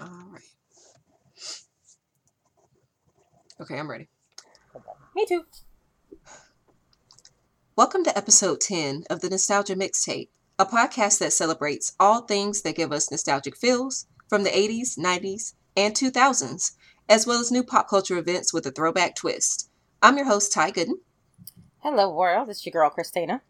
All right. Okay, I'm ready. Me too. Welcome to episode 10 of the Nostalgia Mixtape, a podcast that celebrates all things that give us nostalgic feels from the 80s, 90s, and 2000s, as well as new pop culture events with a throwback twist. I'm your host, Ty Gooden. Hello, world. It's your girl, Christina.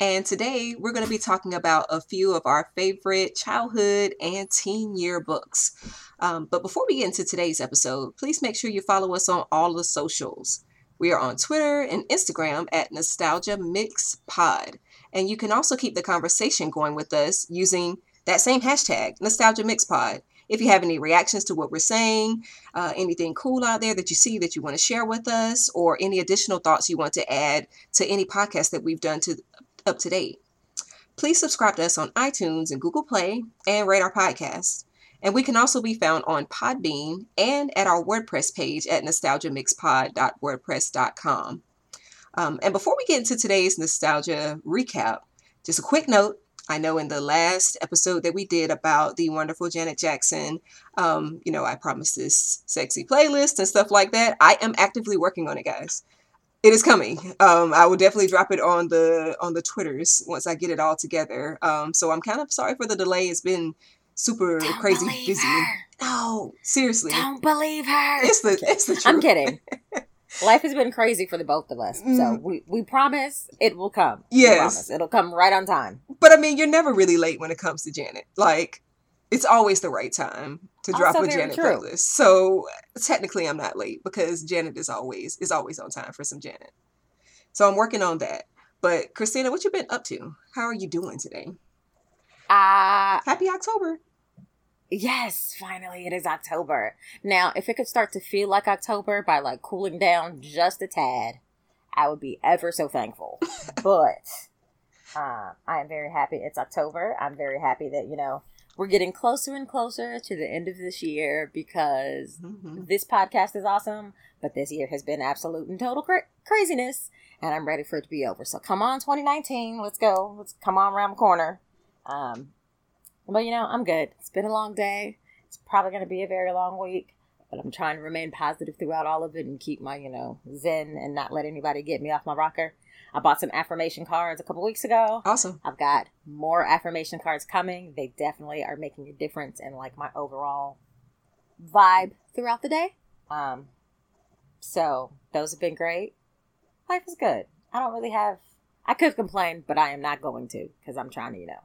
And today we're going to be talking about a few of our favorite childhood and teen year books. Um, but before we get into today's episode, please make sure you follow us on all the socials. We are on Twitter and Instagram at Nostalgia Mix Pod. And you can also keep the conversation going with us using that same hashtag, Nostalgia Mix Pod. If you have any reactions to what we're saying, uh, anything cool out there that you see that you want to share with us, or any additional thoughts you want to add to any podcast that we've done to up to date. Please subscribe to us on iTunes and Google Play and rate our podcast. And we can also be found on Podbean and at our WordPress page at nostalgiamixpod.wordpress.com. Um, and before we get into today's nostalgia recap, just a quick note. I know in the last episode that we did about the wonderful Janet Jackson, um, you know, I promised this sexy playlist and stuff like that. I am actively working on it, guys it is coming. Um, I will definitely drop it on the on the twitters once I get it all together. Um, so I'm kind of sorry for the delay. It's been super Don't crazy busy. her. No, seriously, Don't believe her. it's the it's the truth. I'm kidding. Life has been crazy for the both of us. So Mm. we, we promise it will come. Yes. It'll come right on time. But I mean, you're never really late when it comes to Janet. Like, it's always the right time to drop Also a Janet true. playlist. So technically, I'm not late because Janet is always is always on time for some Janet. So I'm working on that. But Christina, what you been up to? How are you doing today? Uh Happy October. yes, finally it is October. Now, if it could start to feel like October by like cooling down just a tad, I would be ever so thankful. but uh, I am very happy it's October. I'm very happy that, you know, we're getting closer and closer to the end of this year because Mhm. this podcast is awesome, but this year has been absolute and total cra- craziness, and I'm ready for it to be over. So come on, 2019, let's go. Let's come on around the corner. Um, but you know, I'm good. It's been a long day. It's probably going to be a very long week, but I'm trying to remain positive throughout all of it and keep my, you know, zen and not let anybody get me off my rocker. I bought some affirmation cards a couple weeks ago. Awesome. I've got more affirmation cards coming. They definitely are making a difference in like my overall vibe throughout the day. Um, so those have been great. Life is good. I don't really have. I could complain, but I am not going to because I'm trying to, you know,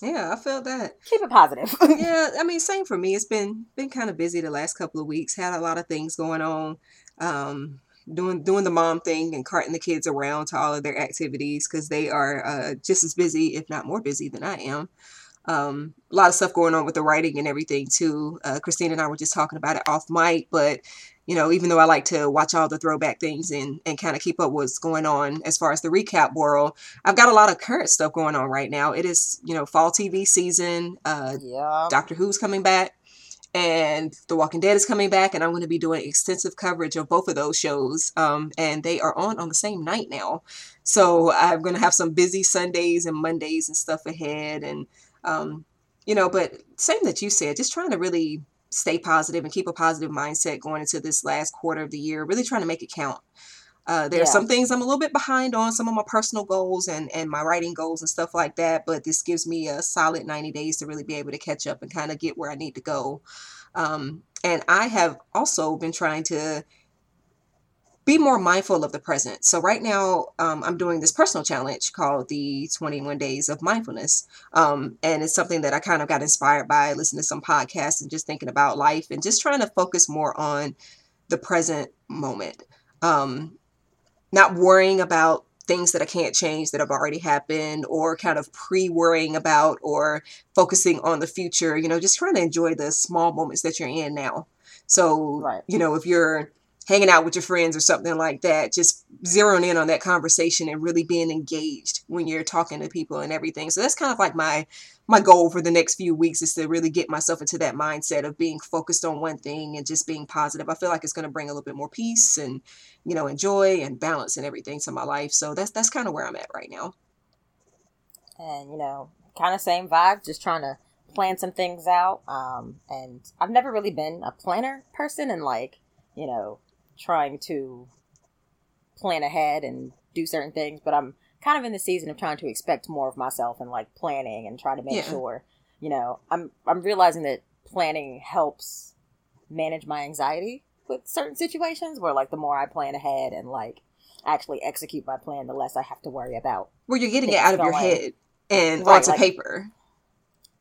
Yeah, I felt that. keep it positive. yeah, I mean, same for me. It's been been kind of busy the last couple of weeks. Had a lot of things going on. Um, doing doing the mom thing and carting the kids around to all of their activities because they are uh, just as busy, if not more busy, than I am. Um, a lot of stuff going on with the writing and everything too. Uh, Christine and I were just talking about it off mic, but you know, even though I like to watch all the throwback things and and kind of keep up what's going on as far as the recap world, I've got a lot of current stuff going on right now. It is you know fall TV season. Uh, yeah. Doctor Who's coming back and The Walking Dead is coming back, and I'm going to be doing extensive coverage of both of those shows. Um, and they are on on the same night now, so I'm going to have some busy Sundays and Mondays and stuff ahead. And um, you know, but same that you said, just trying to really stay positive and keep a positive mindset going into this last quarter of the year. Really trying to make it count. Uh, there are some things I'm a little bit behind on, some of my personal goals and, and my writing goals and stuff like that. But this gives me a solid 90 days to really be able to catch up and kind of get where I need to go. Um, and I have also been trying to be more mindful of the present. So right now, um, I'm doing this personal challenge called the 21 Days of Mindfulness. Um, and it's something that I kind of got inspired by listening to some podcasts and just thinking about life and just trying to focus more on the present moment. Um, not worrying about things that I can't change that have already happened or kind of pre worrying about or focusing on the future, you know, just trying to enjoy the small moments that you're in now. So, Right. you know, if you're hanging out with your friends or something like that, just zeroing in on that conversation and really being engaged when you're talking to people and everything. So that's kind of like my my goal for the next few weeks is to really get myself into that mindset of being focused on one thing and just being positive. I feel like it's going to bring a little bit more peace and you know and joy and balance and everything to my life. So that's that's kind of where I'm at right now. and you know, kind of same vibe. Just trying to plan some things out. Um, and I've never really been a planner person and like, you know, trying to plan ahead and do certain things, but I'm kind of in the season of trying to expect more of myself and like planning and try to make yeah. sure, you know, I'm I'm realizing that planning helps manage my anxiety with certain situations where like the more I plan ahead and like actually execute my plan, the less I have to worry about. Well, you're getting it out of going. your head and right, onto like, paper.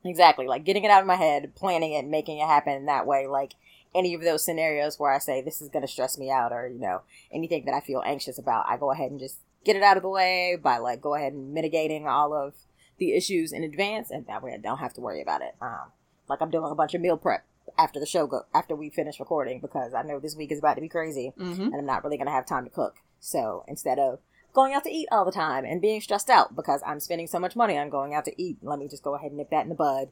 Exactly, like getting it out of my head, planning it, making it happen that way. Like any of those scenarios where I say this is going to stress me out, or you know anything that I feel anxious about, I go ahead and just get it out of the way by like go ahead and mitigating all of the issues in advance, and that way I don't have to worry about it. Um, like I'm doing a bunch of meal prep after the show go after we finish recording because I know this week is about to be crazy, mm-hmm. and I'm not really going to have time to cook. So instead of going out to eat all the time and being stressed out because I'm spending so much money on going out to eat, let me just go ahead and nip that in the bud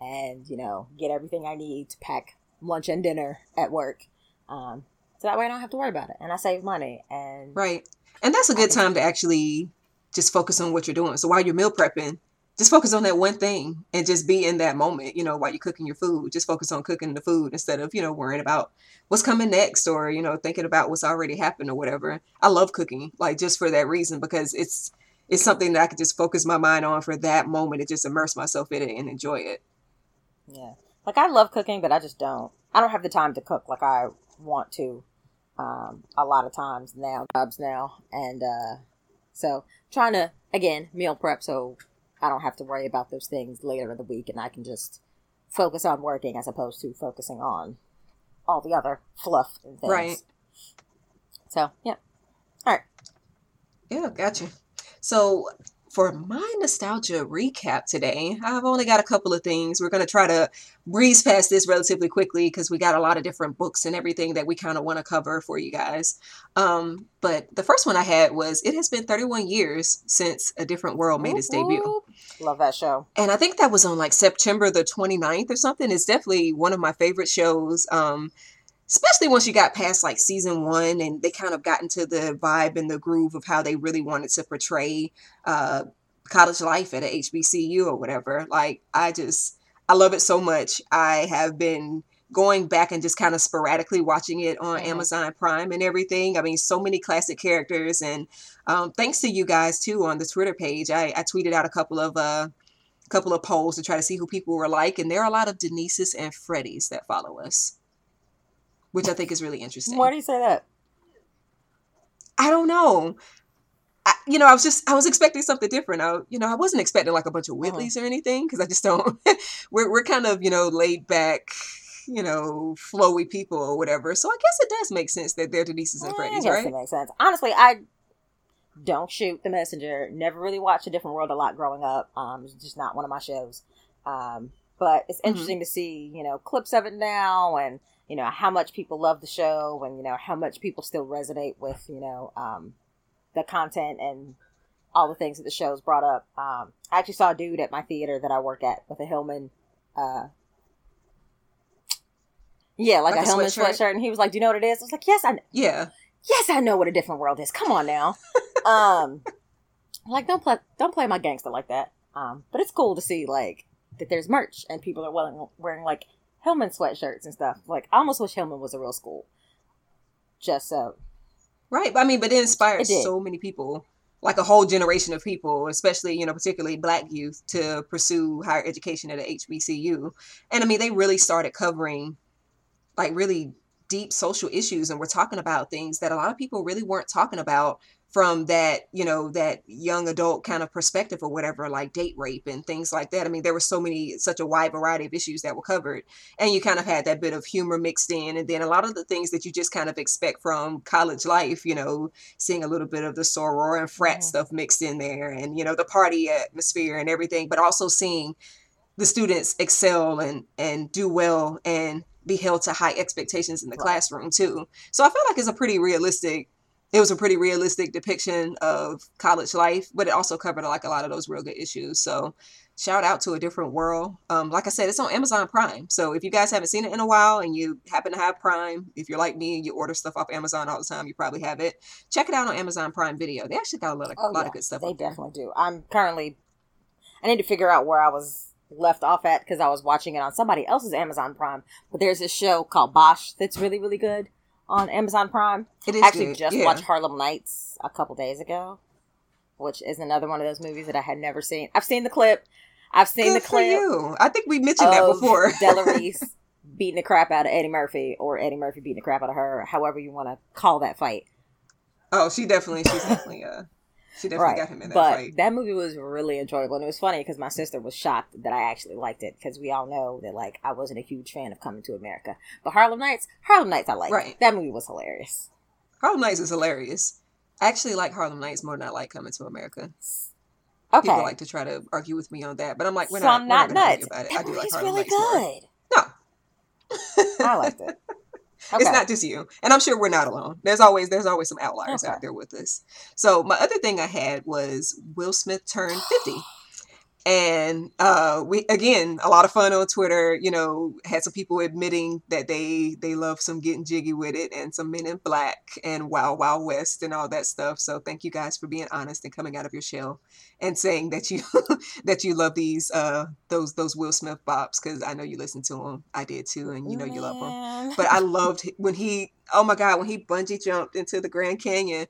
and, you know, get everything I need to pack lunch and dinner at work. Um, so that way I don't have to worry about it and I save money. And right. And that's a good time to actually just focus on what you're doing. So while you're meal prepping, just focus on that one thing and just be in that moment, you know, while you're cooking your food. Just focus on cooking the food instead of, you know, worrying about what's coming next or, you know, thinking about what's already happened or whatever. I love cooking, like just for that reason, because it's it's something that I can just focus my mind on for that moment and just immerse myself in it and enjoy it. Yeah. Like I love cooking, but I just don't I don't have the time to cook like I want to. Um, a lot of times now, jobs now, and uh, so trying to again meal prep so I don't have to worry about those things later in the week and I can just focus on working as opposed to focusing on all the other fluff and things. Right. So, yeah. All right. Yeah, gotcha. So, for my nostalgia recap today, I've only got a couple of things. We're going to try to breeze past this relatively quickly because we got a lot of different books and everything that we kind of want to cover for you guys. Um, but the first one I had was It Has Been 31 Years Since A Different World made its debut. Love that show. And I think that was on like September the 29th or something. It's definitely one of my favorite shows. Um, especially once you got past like season one and they kind of got into the vibe and the groove of how they really wanted to portray uh, college life at a HBCU or whatever. Like, I just, I love it so much. I have been going back and just kind of sporadically watching it on mm-hmm. Amazon Prime and everything. I mean, so many classic characters. And um, thanks to you guys too on the Twitter page. I, I tweeted out a couple of, uh, couple of polls to try to see who people were like. And there are a lot of Denises and Freddys that follow us which I think is really interesting. Why do you say that? I don't know. I, you know, I was just I was expecting something different. I, you know, I wasn't expecting like a bunch of uh-huh. Whitleys uh-huh. or anything because I just don't. we're we're kind of you know laid back, you know, flowy people or whatever. So I guess it does make sense that they're Denise's and Freddys, right? It makes sense. Honestly, I don't shoot the messenger. Never really watched A Different World a lot growing up. Um, it's just not one of my shows. Um, but it's mm-hmm. interesting mm-hmm. to see, you know, clips of it now and you know how much people love the show and you know how much people still resonate with you know um, the content and all the things that the show's brought up. Um, I actually saw a dude at my theater that I work at with a Hillman. Uh, yeah, like, like a, a Hillman sweatshirt? sweatshirt, and he was like, "Do you know what it is?" I was like, "Yes, I know." Yeah. Yes, I know what a different world is. Come on now. um, like don't play don't play my gangster like that. Um, but it's cool to see like that there's merch and people are wearing wearing like Hillman sweatshirts and stuff. Like, I almost wish Hillman was a real school. Just so. Right. I mean, but it inspired it so many people, like a whole generation of people, especially, you know, particularly black youth, to pursue higher education at a HBCU. And I mean, they really started covering like really deep social issues and we're talking about things that a lot of people really weren't talking about from that you know that young adult kind of perspective or whatever like date rape and things like that i mean there were so many such a wide variety of issues that were covered and you kind of had that bit of humor mixed in and then a lot of the things that you just kind of expect from college life you know seeing a little bit of the soror and frat mm-hmm. stuff mixed in there and you know the party atmosphere and everything but also seeing the students excel and and do well and be held to high expectations in the right. classroom too so i feel like it's a pretty realistic it was a pretty realistic depiction of college life, but it also covered like a lot of those real good issues. So shout out to a different world. Um, like I said, it's on Amazon Prime. So if you guys haven't seen it in a while and you happen to have Prime, if you're like me and you order stuff off Amazon all the time, you probably have it. Check it out on Amazon Prime Video. They actually got a lot of, oh, a lot yeah, of good stuff. They definitely do. I'm currently. I need to figure out where I was left off at because I was watching it on somebody else's Amazon Prime. But there's this show called Bosch that's really really good on Amazon Prime. It is Actually, good, just yeah. watched Harlem Nights a couple days ago, which is another one of those movies that I had never seen. I've seen the clip. I've seen Good the clip you. I think we mentioned that before. Della Reese beating the crap out of Eddie Murphy, or Eddie Murphy beating the crap out of her, however you want to call that fight. oh, she definitely, she's definitely, uh, she definitely right. got him in that but fight. that movie was really enjoyable, and it was funny because my sister was shocked that I actually liked it because we all know that like I wasn't a huge fan of Coming to America, but Harlem Nights, Harlem Nights, I liked. Right. That movie was hilarious. Harlem Nights is hilarious. I actually like Harlem Nights more than I like Coming to America. Okay, People like to try to argue with me on that, but I'm like, we're so not, I'm we're not not gonna argue nuts. about it. That I do like Harlem really Nights more. good. No, I liked it. Okay. It's not just you, and I'm sure we're not alone. There's always there's always some outliers Okay. out there with us. So my other thing I had was Will Smith turned 50. And uh, we again a lot of fun on Twitter. You know, had some people admitting that they they love some getting jiggy with it, and some Men in Black and Wild Wild West and all that stuff. So thank you guys for being honest and coming out of your shell and saying that you that you love these uh those those Will Smith bops because I know you listen to them. I did too, and you know you love them but I loved when he oh my god when he bungee jumped into the Grand Canyon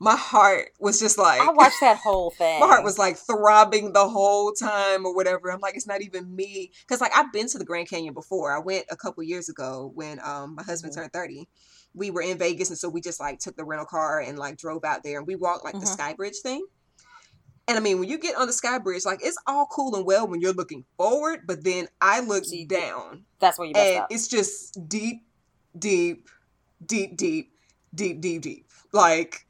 my heart was just like I watched that whole thing. my heart was like throbbing the whole time or whatever I'm like it's not even me because like I've been to the Grand Canyon before I went a couple years ago when um my husband Mhm. turned 30 we were in Vegas and so we just like took the rental car and like drove out there and we walked like the Mhm. sky bridge thing and I mean when you get on the sky bridge like it's all cool and well when you're looking forward but then I looked So down That's where you messed and up. it's just deep, deep, deep, deep, deep, deep, deep. Like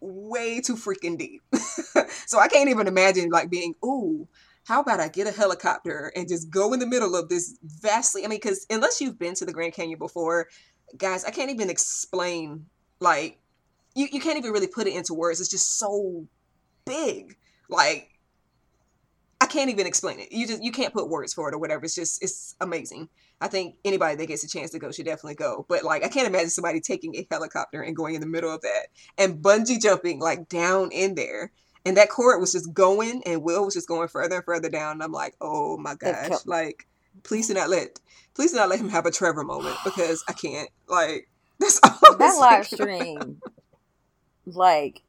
way too freaking deep. so I can't even imagine like being, ooh, how about I get a helicopter and just go in the middle of this vastly I mean, because unless you've been to the Grand Canyon before, guys, I can't even explain like you, you can't even really put it into words. It's just so big. Like can't even explain it. You just you can't put words for it or whatever. It's just it's amazing. I think anybody that gets a chance to go should definitely go. But like I can't imagine somebody taking a helicopter and going in the middle of that and bungee jumping like down in there. And that cord was just going and Will was just going further and further down. And I'm like, oh my gosh. Like, please do not let please do not let him have a Trevor moment because I can't. Like that's all that live stream, like,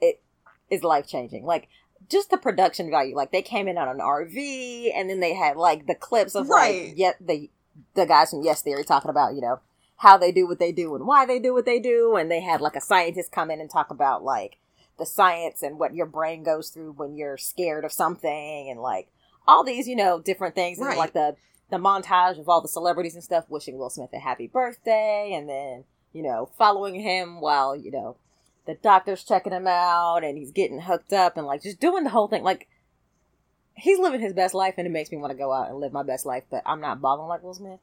it is life changing. Like, just the production value. Like, they came in on an RV, and then they had like the clips of Right. like yet the the guys from Yes Theory talking about you know how they do what they do and why they do what they do, and they had like a scientist come in and talk about like the science and what your brain goes through when you're scared of something, and like all these you know different things, and like the the montage of all the celebrities and stuff wishing Will Smith a happy birthday, and then you know, following him while, you know, the doctor's checking him out and he's getting hooked up and like just doing the whole thing. Like, he's living his best life and it makes me want to go out and live my best life, but I'm not balling like Will Smith.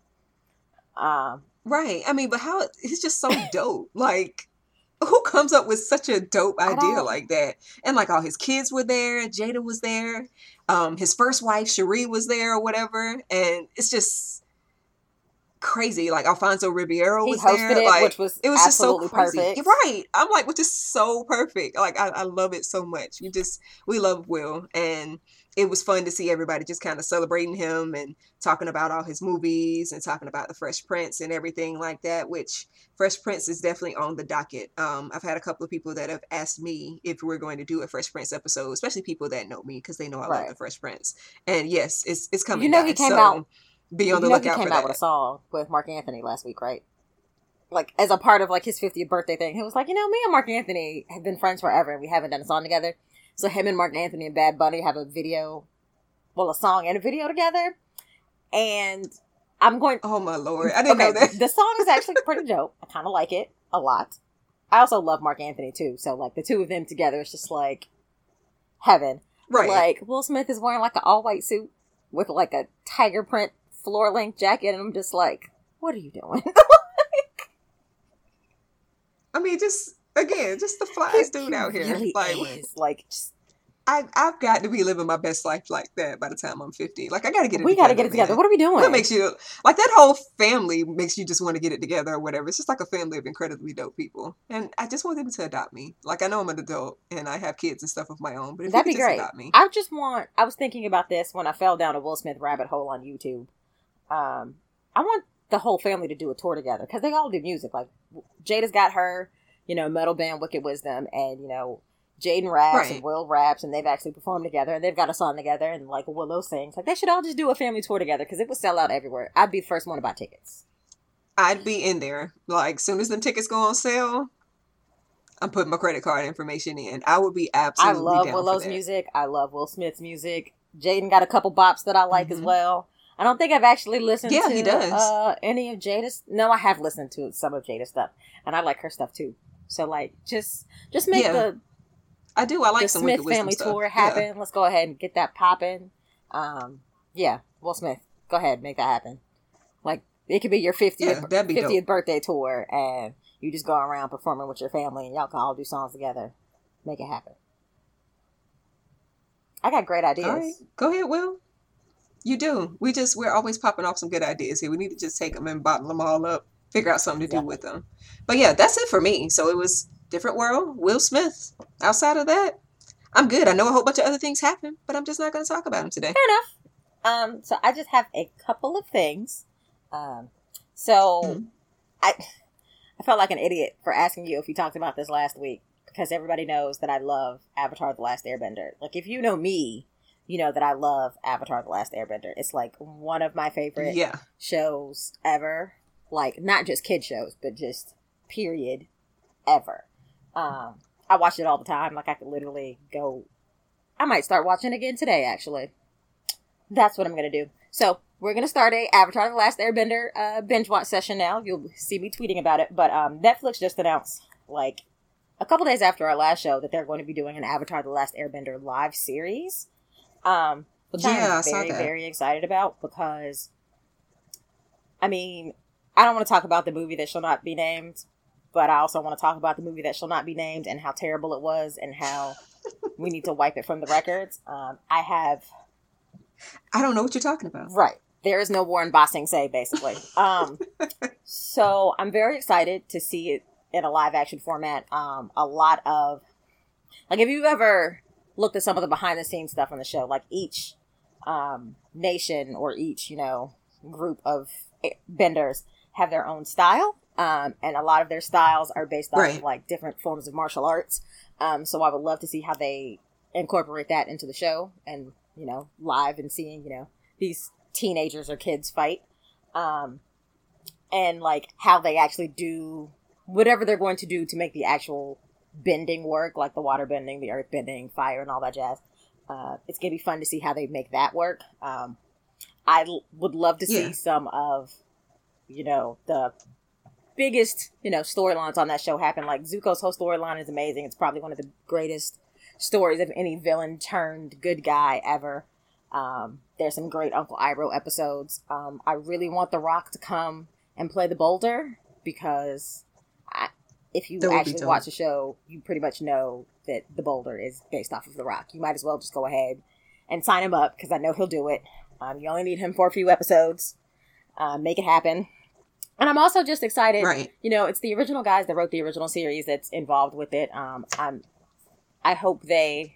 Um, Right. I mean, but how it's just so dope. Like, who comes up with such a dope idea like that? And like all his kids were there, Jada was there, um, his first wife, Sheree, was there or whatever. And it's just crazy. Like Alfonso Ribeiro he was hosted there. it, like which was it was just so crazy. perfect. You're right. I'm like, which is so perfect. Like I, I love it so much. We just we love Will and it was fun to see everybody just kind of celebrating him and talking about all his movies and talking about the Fresh Prince and everything like that, which Fresh Prince is definitely on the docket. Um, I've had a couple of people that have asked me if we're going to do a Fresh Prince episode, especially people that know me because they know I love the Fresh Prince. And yes, it's it's coming. You know he came so out- Be on the you know he came for out that. with a song with Marc Anthony last week, right? Like as a part of like his 50th birthday thing, he was like, you know, me and Marc Anthony have been friends forever, and we haven't done a song together. So him and Marc Anthony and Bad Bunny have a video, well, a song and a video together. And I'm going. Oh my lord, I didn't okay, know that. the song is actually pretty dope. I kind of like it a lot. I also love Marc Anthony too. So like the two of them together, it's just like heaven. Right. Like Will Smith is wearing like an all white suit with like a tiger print floor length jacket, and I'm just like, what are you doing? I mean, just again, just the flyest dude out here. really like is. Like, just, I I've got to be living my best life like that by the time I'm 50. Like I got to get it. We got to get it together. man. What are we doing? What makes you like that whole family makes you just want to get it together or whatever. It's just like a family of incredibly dope people, and I just want them to adopt me. Like I know I'm an adult and I have kids and stuff of my own, but if That'd be great. adopt me, I just want. I was thinking about this when I fell down a Will Smith rabbit hole on YouTube. Um, I want the whole family to do a tour together because they all do music. Like Jada's got her, you know, metal band Wicked Wisdom, and you know, Jaden raps Right. and Will raps, and they've actually performed together, and they've got a song together, and like Willow sings. Like they should all just do a family tour together because it would sell out everywhere. I'd be the first one to buy tickets. I'd be in there. Like as soon as them tickets go on sale, I'm putting my credit card information in. I would be absolutely. I love Willow's music. I love Will Smith's music. Jaden got a couple bops that I like as Mhm. well. I don't think I've actually listened Yeah, to he does. Uh, any of Jada's. No, I have listened to some of Jada's stuff, and I like her stuff too. So like, just just make Yeah, the, I do. I like the some Smith family stuff. tour Yeah. happen. Let's go ahead and get that popping. Um, yeah, Will Smith, go ahead, make that happen. Like it could be your fiftieth Yeah, that'd be dope. fiftieth birthday tour, and you just go around performing with your family, and y'all can all do songs together. Make it happen. I got great ideas. Right, go ahead, Will. You do. We just we're always popping off some good ideas here. We need to just take them and bottle them all up, figure out something to do with them. But yeah, that's it for me. So it was different world. Will Smith. Outside of that, I'm good. I know a whole bunch of other things happen, but I'm just not going to talk about them today. Fair enough. Um, so I just have a couple of things. Um, so Mhm. I I felt like an idiot for asking you if you talked about this last week because everybody knows that I love Avatar: The Last Airbender. Like if you know me, you know that I love Avatar: The Last Airbender. It's like one of my favorite Yeah. shows ever. Like not just kid shows, but just period ever. Um, I watch it all the time. Like I could literally go. I might start watching again today. Actually, that's what I'm gonna do. So we're gonna start a Avatar: The Last Airbender uh, binge watch session now. You'll see me tweeting about it. But um, Netflix just announced like a couple days after our last show that they're going to be doing an Avatar: The Last Airbender live series. Um, which Yeah, I'm very very excited about because I mean, I don't want to talk about the movie that shall not be named, but I also want to talk about the movie that shall not be named and how terrible it was and how we need to wipe it from the records. Um, I have I don't know what you're talking about. right. There is no war in Ba Sing Se basically. Um, so I'm very excited to see it in a live action format. Um, a lot of like if you've ever looked at some of the behind the scenes stuff on the show, like each um, nation or each you know group of benders have their own style, um, and a lot of their styles are based off of Right. like different forms of martial arts. Um, so I would love to see how they incorporate that into the show, and you know, live and seeing you know these teenagers or kids fight, um, and like how they actually do whatever they're going to do to make the actual bending work, like the water bending, the earth bending, fire, and all that jazz. Uh, it's gonna be fun to see how they make that work. Um, I l- would love to see Yeah. some of, you know, the biggest, you know, storylines on that show happen. Like Zuko's whole storyline is amazing. It's probably one of the greatest stories of any villain turned good guy ever. Um, there's some great Uncle Iroh episodes. Um, I really want The Rock to come and play the Boulder because if you be actually watch the show, you pretty much know that the Boulder is based off of The Rock. You might as well just go ahead and sign him up because I know he'll do it. Um, you only need him for a few episodes. Uh, make it happen. And I'm also just excited. Right. You know, it's the original guys that wrote the original series that's involved with it. Um, I'm, I hope they,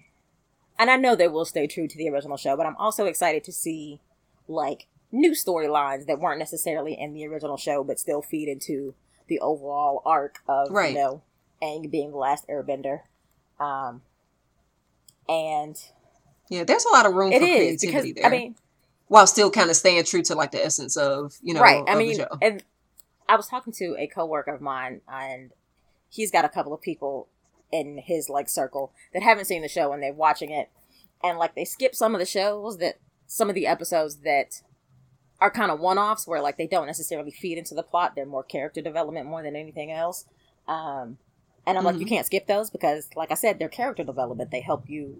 and I know they will stay true to the original show, but I'm also excited to see like new storylines that weren't necessarily in the original show, but still feed into the overall arc of Right. you know Aang being the last Airbender. Um, and Yeah, there's a lot of room it for is because creativity there. I mean, while still kind of staying true to like the essence of you know right i mean and i was talking to a coworker of mine and he's got a couple of people in his like circle that haven't seen the show and they're watching it and like they skip some of the shows that some of the episodes that are kind of one-offs where like they don't necessarily feed into the plot they're more character development more than anything else um and i'm like Mhm. you can't skip those because like i said they're character development they help you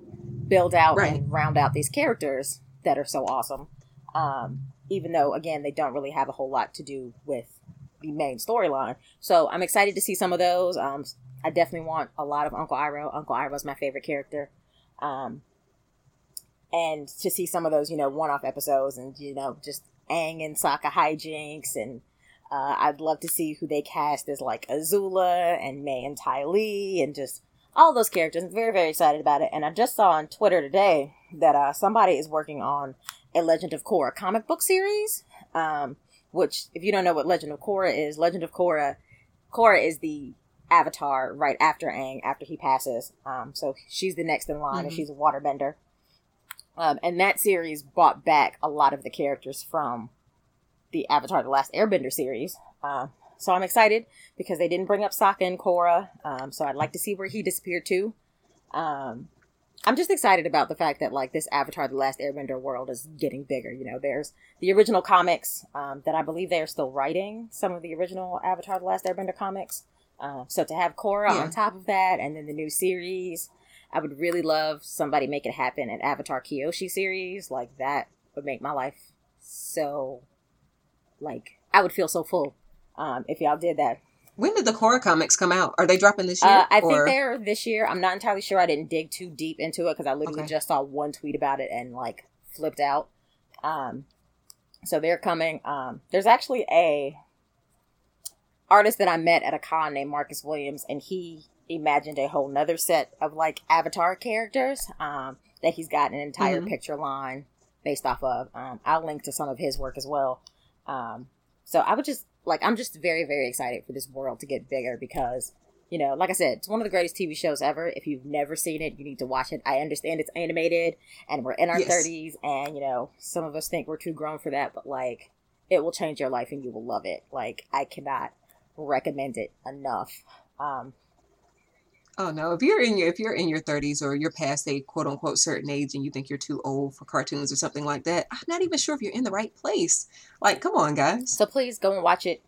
build out Right. and round out these characters that are so awesome um, even though again they don't really have a whole lot to do with the main storyline. So I'm excited to see some of those. Um, I definitely want a lot of Uncle Iroh. Uncle Iroh's my favorite character. Um, and to see some of those, you know, one-off episodes, and you know, just Aang and Sokka hijinks, and uh, I'd love to see who they cast as like Azula and Mai and Ty Lee, and just all those characters. I'm very, very excited about it. And I just saw on Twitter today that uh, somebody is working on a Legend of Korra comic book series. Um, which, if you don't know what Legend of Korra is, Legend of Korra, Korra is the avatar right after Aang, after he passes. Um, so she's the next in line, mm-hmm. and she's a waterbender. Um, and that series brought back a lot of the characters from the Avatar: The Last Airbender series. Uh, so I'm excited because they didn't bring up Sokka and Korra. Um, so I'd like to see where he disappeared to. Um, I'm just excited about the fact that like this Avatar: The Last Airbender world is getting bigger. You know, there's the original comics um, that I believe they are still writing some of the original Avatar: The Last Airbender comics. Uh, so to have Korra yeah. on top of that, and then the new series, I would really love somebody make it happen. An Avatar Kyoshi series like that would make my life so like I would feel so full um, if y'all did that. When did the Korra comics come out? Are they dropping this year? Uh, I or? think they're this year. I'm not entirely sure. I didn't dig too deep into it because I literally okay. just saw one tweet about it and like flipped out. Um, so they're coming. Um, there's actually a artist that I met at a con named Marcus Williams, and he imagined a whole nother set of like avatar characters um, that he's got an entire mm-hmm. picture line based off of. Um, I'll link to some of his work as well. Um, so I would just like I'm just very very excited for this world to get bigger because you know, like I said, it's one of the greatest TV shows ever. If you've never seen it, you need to watch it. I understand it's animated and we're in our yes. 30s and you know, some of us think we're too grown for that, but like it will change your life and you will love it. Like I cannot recommend it enough. Um Oh no! If you're in your if you're in your 30s or you're past a quote unquote certain age and you think you're too old for cartoons or something like that, I'm not even sure if you're in the right place. Like, come on, guys. So please go and watch it.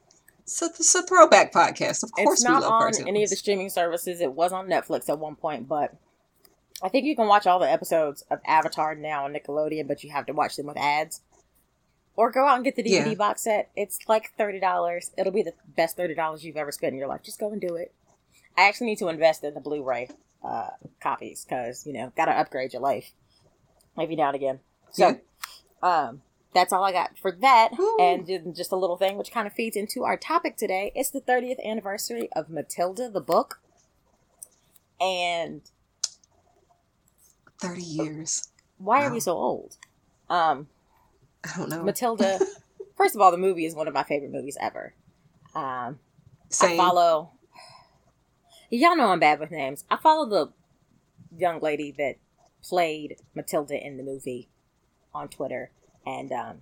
So it's a throwback podcast. Of course, it's not on cartoons. any of the streaming services. It was on Netflix at one point, but I think you can watch all the episodes of Avatar now on Nickelodeon, but you have to watch them with ads. Or go out and get the DVD yeah. box set. It's like thirty dollars. It'll be the best thirty dollars you've ever spent in your life. Just go and do it. I actually need to invest in the Blu-ray uh, copies because you know gotta upgrade your life maybe now and again. So, yeah. um, that's all I got for that, Ooh. and just a little thing which kind of feeds into our topic today. It's the 30th anniversary of Matilda the book, and 30 years. Why wow. are we so old? Um, I don't know. Matilda. first of all, the movie is one of my favorite movies ever. Um, Same. I follow Y'all know I'm bad with names. I follow the young lady that played Matilda in the movie on Twitter, and um,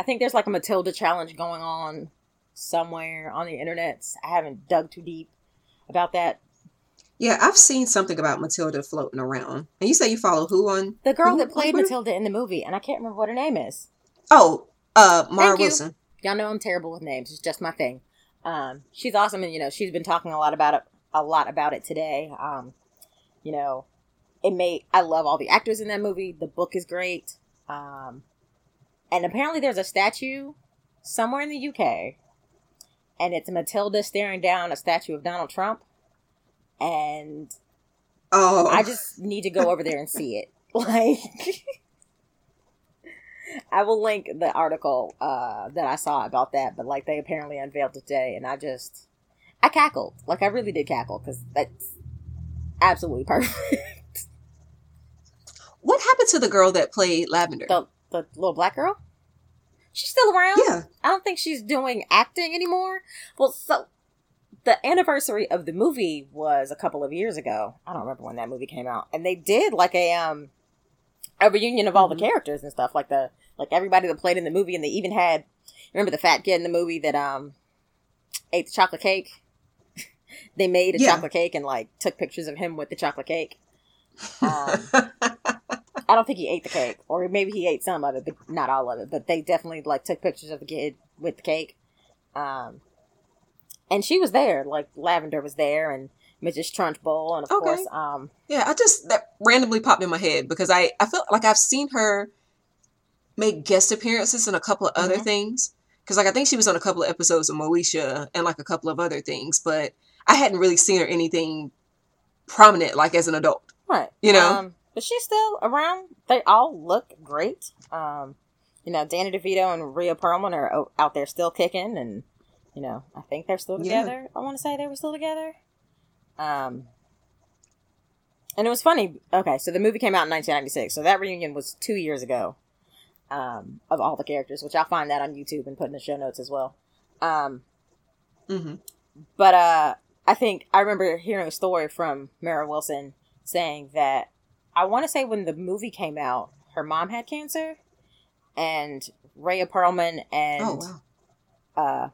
I think there's like a Matilda challenge going on somewhere on the internet. I haven't dug too deep about that. Yeah, I've seen something about Matilda floating around. And you say you follow who on the girl that played Matilda in the movie, and I can't remember what her name is. Oh, uh, Mara Wilson. Y'all know I'm terrible with names. It's just my thing. Um, she's awesome, and you know she's been talking a lot about it a lot about it today. Um, you know, it made I love all the actors in that movie. The book is great. Um, and apparently there's a statue somewhere in the UK, and it's Matilda staring down a statue of Donald Trump. And oh, I just need to go over there and see it. Like, I will link the article uh, that I saw about that. But like, they apparently unveiled it today, and I just I cackled. Like I really did cackle because that's absolutely perfect. What happened to the girl that played Lavender? The the little black girl? She's still around. Yeah. I don't think she's doing acting anymore. Well, so the anniversary of the movie was a couple of years ago. I don't remember when that movie came out, and they did like a um a reunion of all mm-hmm. the characters and stuff like the like everybody that played in the movie, and they even had remember the fat kid in the movie that um ate the chocolate cake they made a yeah. chocolate cake and like took pictures of him with the chocolate cake. Um, I don't think he ate the cake, or maybe he ate some of it, but not all of it. But they definitely like took pictures of the kid with the cake. Um, and she was there, like Lavender was there, and Mrs. Trunchbull, and of okay. course, um, yeah, I just that randomly popped in my head because I I felt like I've seen her make guest appearances in a couple of other mm-hmm. things because like I think she was on a couple of episodes of Moesha and like a couple of other things, but I hadn't really seen her anything prominent like as an adult. Right. You know? Um, but she's still around. They all look great. Um, you know, Danny DeVito and Rhea Perlman are out there still kicking, and you know, I think they're still together. Yeah. I want to say they were still together. Um, and it was funny. Okay, so the movie came out in 1996, so that reunion was two years ago. Um, of all the characters, which I'll find that on YouTube and put in the show notes as well. Um, mm-hmm. But uh, I think I remember hearing a story from Mara Wilson saying that I want to say when the movie came out, her mom had cancer, and Rhea Perlman and oh, wow. uh,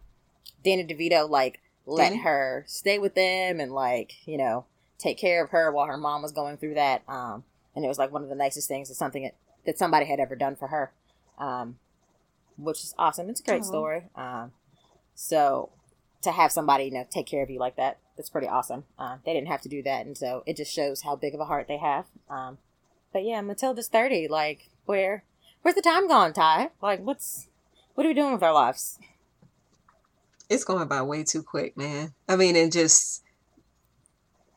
Danny DeVito like let Danny? her stay with them and like you know take care of her while her mom was going through that. Um, and it was like one of the nicest things that something that, that somebody had ever done for her, um, which is awesome. It's a great story. Um, so to have somebody you know take care of you like that, that's pretty awesome. Uh, they didn't have to do that, and so it just shows how big of a heart they have. Um, but yeah, Matilda's thirty. Like where where's the time gone, Ty? Like what's what are we doing with our lives? It's going by way too quick, man. I mean, and just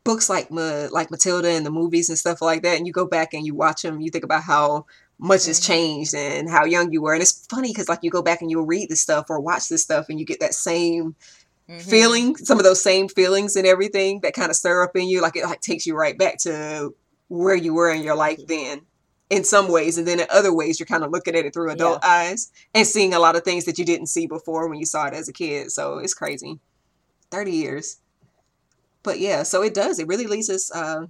books like like Matilda and the movies and stuff like that, and you go back and you watch them, you think about how much has mm-hmm. changed and how young you were. And it's funny because like you go back and you'll read this stuff or watch this stuff and you get that same mm-hmm. feeling, some of those same feelings and everything that kind of stir up in you. Like it like takes you right back to where you were in your life then in some ways. And then in other ways, you're kind of looking at it through adult yeah. eyes and seeing a lot of things that you didn't see before when you saw it as a kid. So it's crazy. 30 years. But yeah, so it does. It really leads us uh,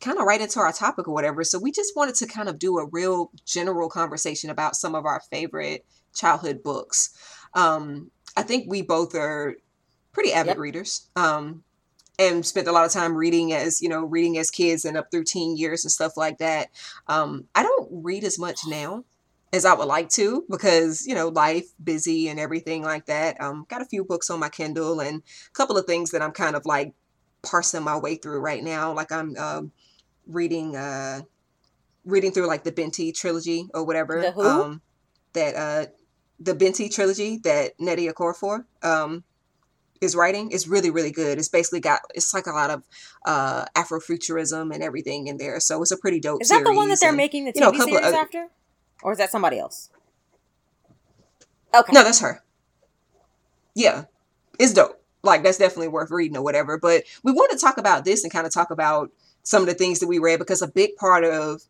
kind of right into our topic or whatever. So we just wanted to kind of do a real general conversation about some of our favorite childhood books. Um, I think we both are pretty avid yep. readers. Um, and spent a lot of time reading as you know reading as kids and up through teen years and stuff like that um, i don't read as much now as i would like to because you know life busy and everything like that um, got a few books on my kindle and a couple of things that i'm kind of like parsing my way through right now like i'm um, reading uh reading through like the Binti trilogy or whatever the who? um that uh the Binti trilogy that Nnedi Okorafor um is writing is really really good. It's basically got it's like a lot of uh Afrofuturism and everything in there. So it's a pretty dope. Is that the one that they're and, making the TV you know, series of, after, or is that somebody else? Okay, no, that's her. Yeah, it's dope. Like that's definitely worth reading or whatever. But we want to talk about this and kind of talk about some of the things that we read because a big part of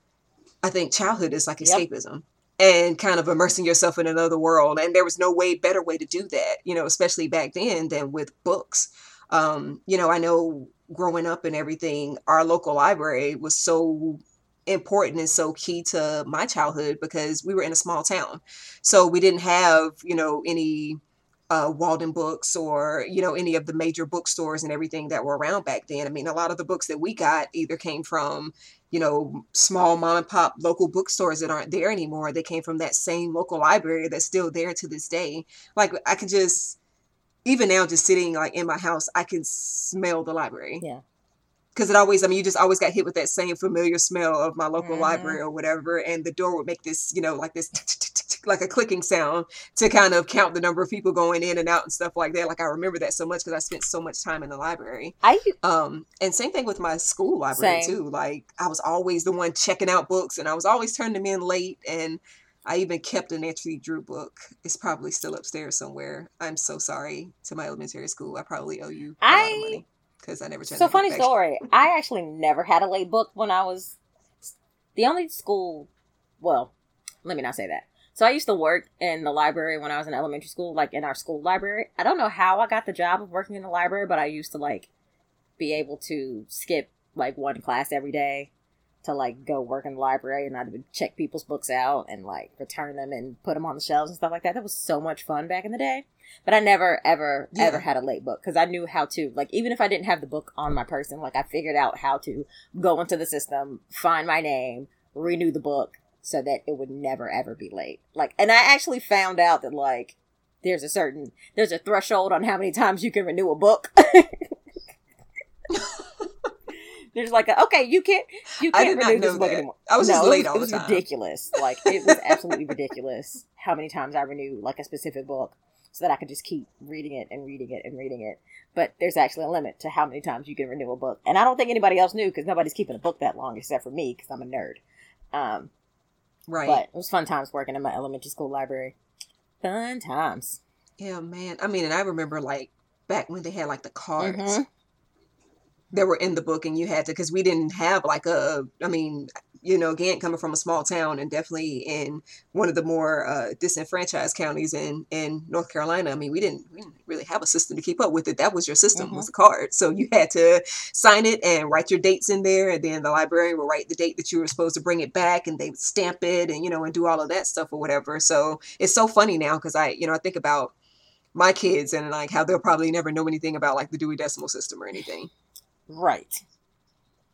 I think childhood is like escapism. And kind of immersing yourself in another world. And there was no way better way to do that, you know, especially back then than with books. Um, you know, I know growing up and everything, our local library was so important and so key to my childhood because we were in a small town. So we didn't have, you know, any uh, Walden Books or you know any of the major bookstores and everything that were around back then. I mean, a lot of the books that we got either came from you know small mom and pop local bookstores that aren't there anymore. They came from that same local library that's still there to this day. Like I can just even now, just sitting like in my house, I can smell the library. Yeah because it always, I mean, you just always got hit with that same familiar smell of my local mm-hmm. library or whatever, and the door would make this, you know, like this, like a clicking sound to kind of count the number of people going in and out and stuff like that. Like I remember that so much because I spent so much time in the library. I um, and same thing with my school library same. too. Like I was always the one checking out books, and I was always turning them in late, and I even kept a Nancy Drew book. It's probably still upstairs somewhere. I'm so sorry to my elementary school. I probably owe you a I... lot of money because I never. So funny story. I actually never had a late book when I was the only school. Well, let me not say that. So I used to work in the library when I was in elementary school, like in our school library. I don't know how I got the job of working in the library, but I used to like be able to skip like one class every day to like go work in the library and I'd check people's books out and like return them and put them on the shelves and stuff like that. That was so much fun back in the day. But I never, ever, yeah. ever had a late book because I knew how to, like, even if I didn't have the book on my person, like, I figured out how to go into the system, find my name, renew the book so that it would never, ever be late. Like, and I actually found out that, like, there's a certain, there's a threshold on how many times you can renew a book. There's like okay, you can't you can't renew this book anymore. I was no, just late it was, all it was ridiculous. Like it was absolutely ridiculous how many times I renew like a specific book. so that I could just keep reading it and reading it and reading it. But there's actually a limit to how many times you can renew a book, and I don't think anybody else knew because nobody's keeping a book that long except for me because I'm a nerd. Um, Right. but it was fun times working in my elementary school library. Fun times. yeah, man. I mean, and I remember like back when they had like the cards Mhm. That were in the book, and you had to because we didn't have like a. I mean, you know, again, coming from a small town and definitely in one of the more uh, disenfranchised counties in in North Carolina. I mean, we didn't we didn't really have a system to keep up with it. That was your system was the card, so you had to sign it and write your dates in there, and then the librarian would write the date that you were supposed to bring it back, and they would stamp it, and you know, and do all of that stuff or whatever. So it's so funny now because I, you know, I think about my kids and like how they'll probably never know anything about like the Dewey Decimal System or anything Right.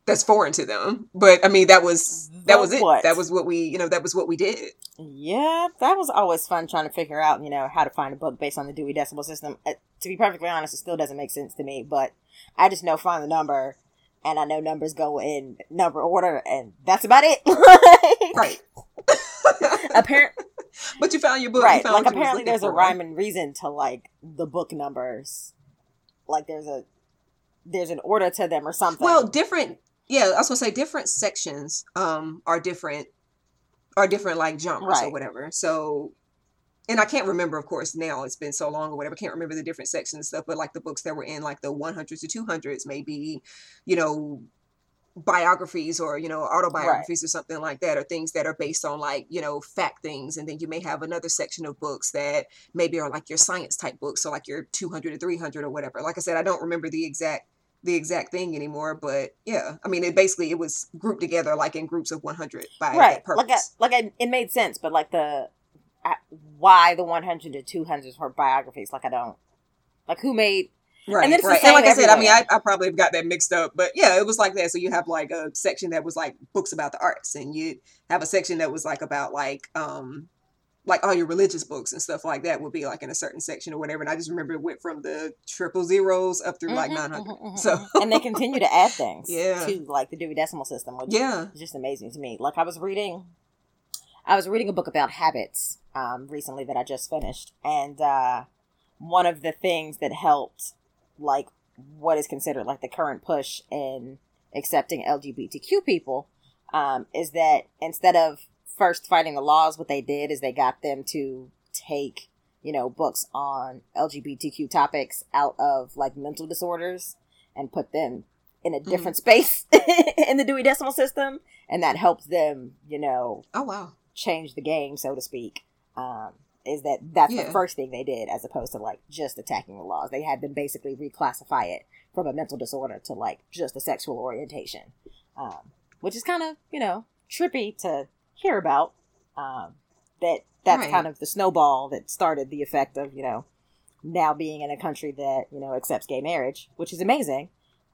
that's foreign to them. But I mean, that was that The was it. what? That was what we, you know, that was what we did. Yeah, that was always fun trying to figure out, you know, how to find a book based on the Dewey Decimal System. Uh, to be perfectly honest, it still doesn't make sense to me, but I just know find the number, and I know numbers go in number order, and that's about it. Right. Apparently, but you found your book. right. You found Like what you was apparently, there's a rhyme and reason to like the book numbers. Like there's a there's an order to them or something. Well, different. Yeah, I was gonna say different sections um are different are different like genres or whatever. So and I can't remember, of course, now it's been so long or whatever. I Can't remember the different sections and stuff, but like the books that were in like the 100s to 200s, maybe, you know, biographies or you know autobiographies or something like that, or things that are based on like you know fact things. And then you may have another section of books that maybe are like your science type books, so like your 200 to 300 or whatever. Like I said, I don't remember the exact the exact thing anymore, but yeah, I mean, it basically it was grouped together like in groups of 100 by right. Like a, like it made sense, but like the why the 100 to 200s were biographies. Like I don't like who made Right, And right. And like I said, I mean, I. I probably have got that mixed up, but yeah, it was like that. So you have like a section that was like books about the arts, and you have a section that was like about like um like all your religious books and stuff like that would be like in a certain section or whatever. And I just remember it went from the triple zeros up through like Mhm, 900. mhm, mhm, So mhm. and they continue to add things Yeah. to like the Dewey Decimal System, which yeah, is just amazing to me. Like I was reading, I was reading a book about habits um, recently that I just finished, and uh, one of the things that helped, like what is considered like the current push in accepting LGBTQ people, um, is that instead of first fighting the laws, what they did is they got them to take you know books on LGBTQ topics out of like mental disorders and put them in a different space in the Dewey Decimal System, and that helped them, you know, oh wow, change the game, so to speak. Um, is that that's Yeah. the first thing they did, as opposed to like just attacking the laws. They had them basically reclassify it from a mental disorder to like just a sexual orientation, um, which is kind of you know trippy to hear about. Um, that that's Right. kind of the snowball that started the effect of you know now being in a country that you know accepts gay marriage, which is amazing.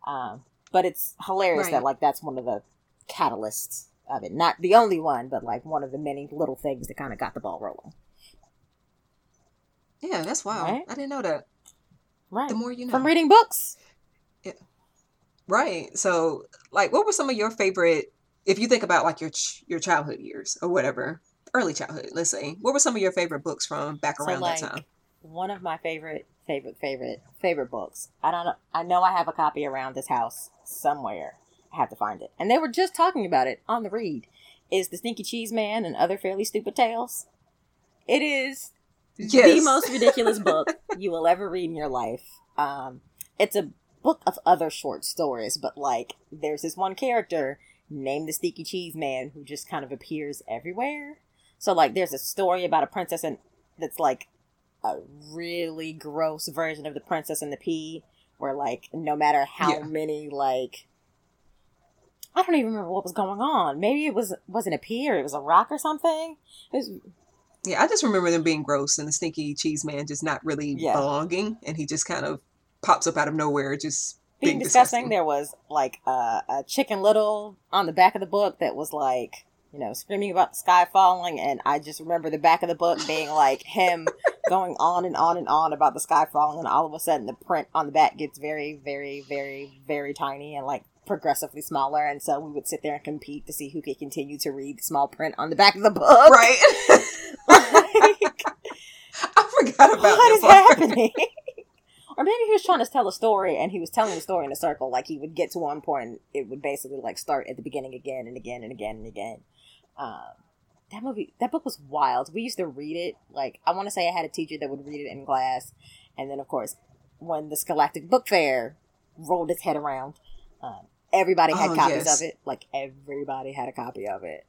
Um, but it's hilarious Right. that like that's one of the catalysts of it. Not the only one, but like one of the many little things that kind of got the ball rolling. yeah, that's wild. Right? I didn't know that. Right. The more you know. From reading books. Yeah. Right. So, like, what were some of your favorite, if you think about like your ch- your childhood years or whatever, early childhood, let's say, what were some of your favorite books from back So, around like, that time? One of my favorite, favorite, favorite, favorite books. I don't know. I know I have a copy around this house somewhere. I have to find it. And they were just talking about it on the read. Is The Stinky Cheese Man and Other Fairly Stupid Tales. It is the most ridiculous book you will ever read in your life. Um, it's a book of other short stories, but like there's this one character named the Stinky Cheese Man who just kind of appears everywhere. So like there's a story about a princess and that's like a really gross version of the Princess and the Pea, where like no matter how Yeah. many like I don't even remember what was going on. Maybe it was wasn't a pea or it was a rock or something. Was Yeah, I just remember them being gross and the stinky cheese man just not really Yeah. belonging, and he just kind of pops up out of nowhere, just being being disgusting. disgusting. There was like uh, a Chicken Little on the back of the book that was like, you know, screaming about the sky falling, and I just remember the back of the book being like him going on and on and on about the sky falling, and all of a sudden the print on the back gets very, very, very, very tiny and like progressively smaller, and so we would sit there and compete to see who could continue to read the small print on the back of the book. Right. Like, I forgot about what is happening? Or maybe he was trying to tell a story and he was telling the story in a circle. Like he would get to one point and it would basically like start at the beginning again and again and again and again. Um, that movie, that book was wild. We used to read it. Like I want to say I had a teacher that would read it in class, and then of course when the Scholastic Book Fair rolled its head around, um, everybody had Oh, copies yes. of it. Like everybody had a copy of it.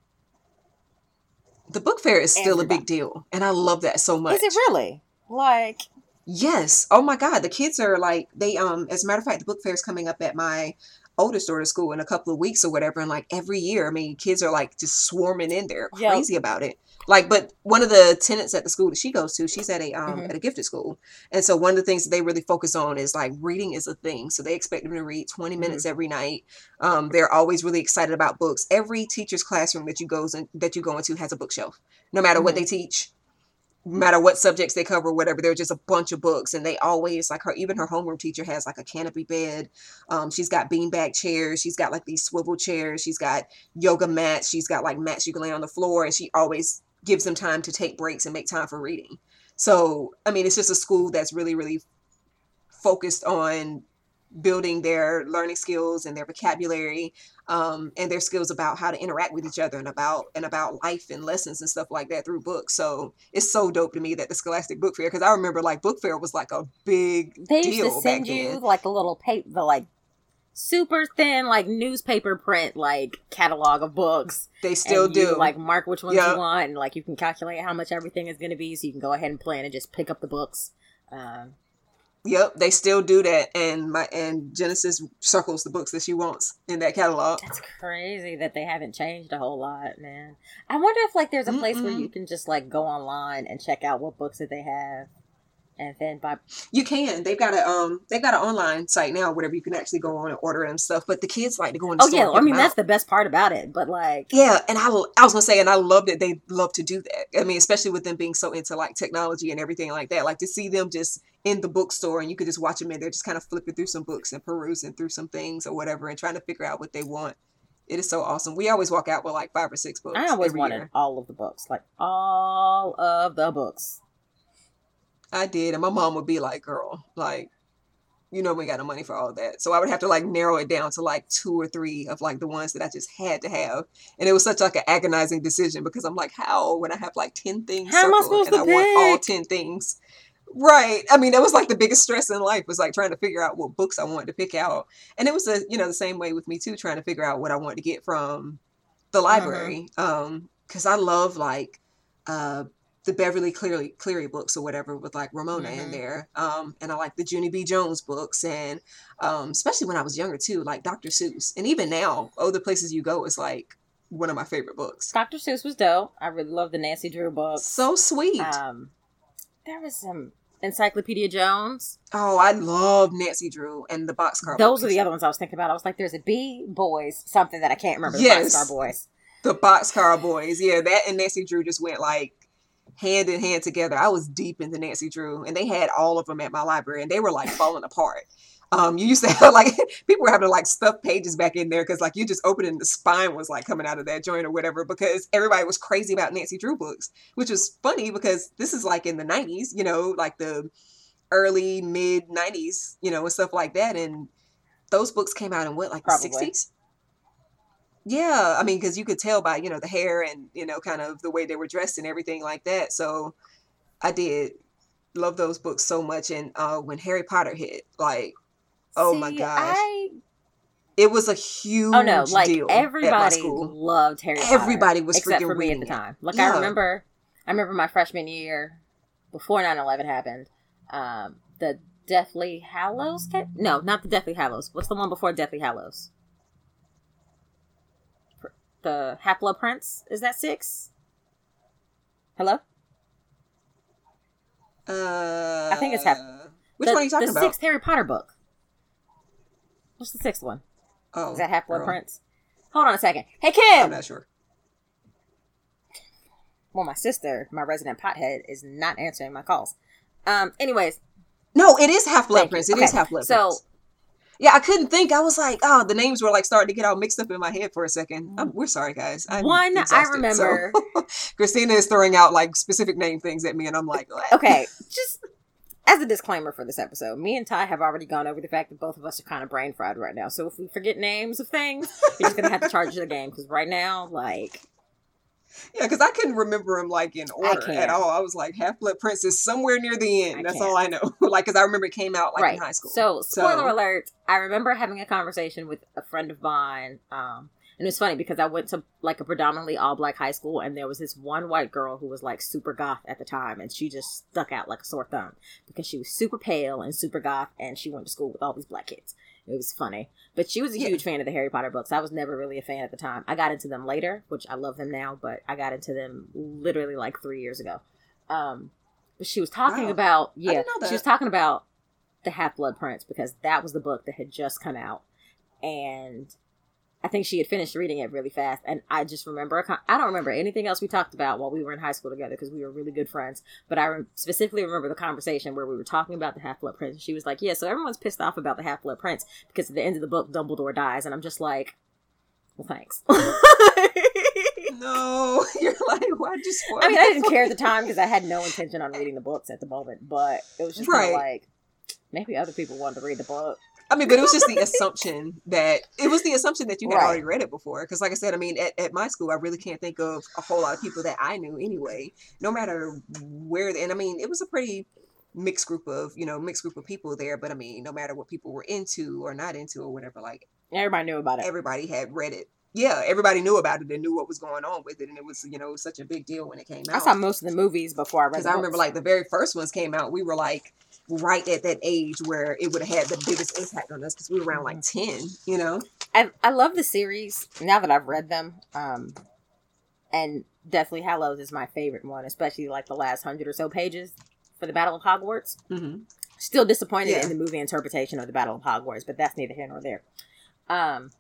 The book fair is still a big deal, and I love that so much. Is it really? Like Yes. Oh my God. The kids are like they um as a matter of fact, the book fair is coming up at my oldest daughter's school in a couple of weeks or whatever. And like every year, I mean, kids are like just swarming in there, Yep. crazy about it. Like, but one of the tenants at the school that she goes to, she's at a um Mhm. at a gifted school. And so one of the things that they really focus on is like reading is a thing. So they expect them to read 20 minutes every night. Um, they're always really excited about books. Every teacher's classroom that you goes in, that you go into has a bookshelf, no matter what Mhm. they teach matter what subjects they cover, whatever, they're just a bunch of books. And they always like her, even her homeroom teacher has like a canopy bed. Um, she's got beanbag chairs. She's got like these swivel chairs. She's got yoga mats. She's got like mats you can lay on the floor. And she always gives them time to take breaks and make time for reading. So, I mean, it's just a school that's really, really focused on building their learning skills and their vocabulary um, and their skills about how to interact with each other and about and about life and lessons and stuff like that through books. So it's so dope to me that the Scholastic Book Fair because I remember like Book Fair was like a big they deal used to send back you then. like a little paper, the like super thin like newspaper print like catalog of books. They still and you, do. like mark which ones Yep. you want, and like you can calculate how much everything is going to be, so you can go ahead and plan and just pick up the books. Um, yep, they still do that. And my and Genesis circles the books that she wants in that catalog. That's crazy that they haven't changed a whole lot, man. I wonder if like there's a place where Mm-mm. you can just like go online and check out what books that they have, and then buy. You can. They've got a um. They've got an online site now, whatever you can actually go on and order and stuff. But the kids like to go in Oh store. yeah, I mean that's out. the best part about it. But like, Yeah, and I, I was gonna say, and I love that they love to do that. I mean, especially with them being so into like technology and everything like that. Like to see them just in the bookstore and you could just watch them in there, just kind of flipping through some books and perusing through some things or whatever, and trying to figure out what they want. It is so awesome. We always walk out with like five or six books. I always wanted year. all of the books, like all of the books. I did, and my mom would be like, "Girl, like." You know we got no money for all that, so I would have to like narrow it down to like two or three of like the ones that I just had to have, and it was such like an agonizing decision because I'm like, how when I have like ten things How am I supposed and to I want all ten things, right? I mean, that was like the biggest stress in life was like trying to figure out what books I wanted to pick out, and it was a you know the same way with me too, trying to figure out what I wanted to get from the library, um, because I love like uh the Beverly Cleary Cleary books or whatever with like Ramona in Mhm. there. Um, and I like the Junie B. Jones books and um, especially when I was younger too, like Dr. Seuss. And even now, Oh the Places You Go is like one of my favorite books. Dr. Seuss was dope. I really love the Nancy Drew books. So sweet. um, there was some Encyclopedia Jones. oh, I love Nancy Drew and the Boxcar. Those are the other ones I was thinking about. I was like, there's a B Boys, something that I can't remember. The Yes. Boxcar Boys. The Boxcar Boys. Yeah, that and Nancy Drew just went like hand in hand together. I was deep into Nancy Drew, and they had all of them at my library, and they were like falling apart. Um, you used to have like people were having to like stuff pages back in there because like you just opened and the spine was like coming out of that joint or whatever because everybody was crazy about Nancy Drew books, which was funny because this is like in the '90s, you know, like the early mid '90s, you know, and stuff like that, and those books came out in what like Probably. the '60s. Yeah, I mean, because you could tell by you know the hair and you know kind of the way they were dressed and everything like that. So I did love those books so much. And uh, when Harry Potter hit, like, oh my See, gosh, I it was a huge oh no, like deal everybody loved Harry Potter. Everybody was except freaking for me at the time. Like Yeah. I remember, I remember my freshman year before 9-11 happened. Um, the Deathly Hallows. No, not the Deathly Hallows. What's the one before Deathly Hallows? The Hapla Prince. Is that six? Hello. Uh, I think it's hap- Which the, one are you talking the about? sixth Harry Potter book. What's the sixth one? oh, Is that Half Blood Prince? Hold on a second. Hey Kim. I'm not sure. Well, my sister, my resident pothead, is not answering my calls. Um. Anyways, No, it is Half Blood Prince. It is Okay, Half Blood so- Prince. Yeah, I couldn't think. I was like, oh, the names were like starting to get all mixed up in my head for a 2nd i mm. we're sorry, guys. I'm One, I remember. so- Christina is throwing out like specific name things at me, and I'm like, what? okay, just as a disclaimer for this episode, me and Ty have already gone over the fact that both of us are kind of brain fried right now. So if we forget names of things, we're just gonna have to charge the game because right now, like, Yeah, because I couldn't remember them like in order at all. I was like, Half Blood Prince is somewhere near the end. I That's can't. all I know. like, because I remember it came out like right. in high school. So spoiler So- alert! I remember having a conversation with a friend of mine. Um, and it's funny because I went to like a predominantly all black high school, and there was this one white girl who was like super goth at the time, and she just stuck out like a sore thumb because she was super pale and super goth, and she went to school with all these black kids. It was funny, but she was a Yeah. huge fan of the Harry Potter books. I was never really a fan at the time. I got into them later, which I love them now, but I got into them literally like three years ago. Um, but she was talking Wow. about yeah, she was talking about the Half Blood Prince because that was the book that had just come out, and I think she had finished reading it really fast. And I just remember. I don't remember anything else we talked about while we were in high school together because we were really good friends. But I re- specifically remember the conversation where we were talking about the Half Blood Prince. And she was like, "Yeah, so everyone's pissed off about the Half Blood Prince because at the end of the book, Dumbledore dies," and I'm just like, "Well, thanks." no, you're like, why'd you spoil I mean, I didn't care at the time because I had no intention on reading the books at the moment, but it was just Right. like maybe other people wanted to read the book. I mean, but it was just the assumption that it was the assumption that you had Right. already read it before. Because, like I said, I mean, at, at my school, I really can't think of a whole lot of people that I knew anyway. No matter where, and I mean, it was a pretty mixed group of you know mixed group of people there. But I mean, no matter what people were into or not into or whatever, like Everybody knew about it. everybody had read it. Yeah, everybody knew about it and knew what was going on with it, and it was you know such a big deal when it came out. I saw most of the movies before I read. Because I remember like the very first ones came out, we were like right at that age where it would have had the biggest impact on us because we were around like ten, you know. I I love the series now that I've read them. Um, and Deathly Hallows is my favorite one, especially like the last hundred or so pages for the Battle of Hogwarts. Mm-hmm. Still disappointed Yeah. in the movie interpretation of the Battle of Hogwarts, but that's neither here nor there. Um,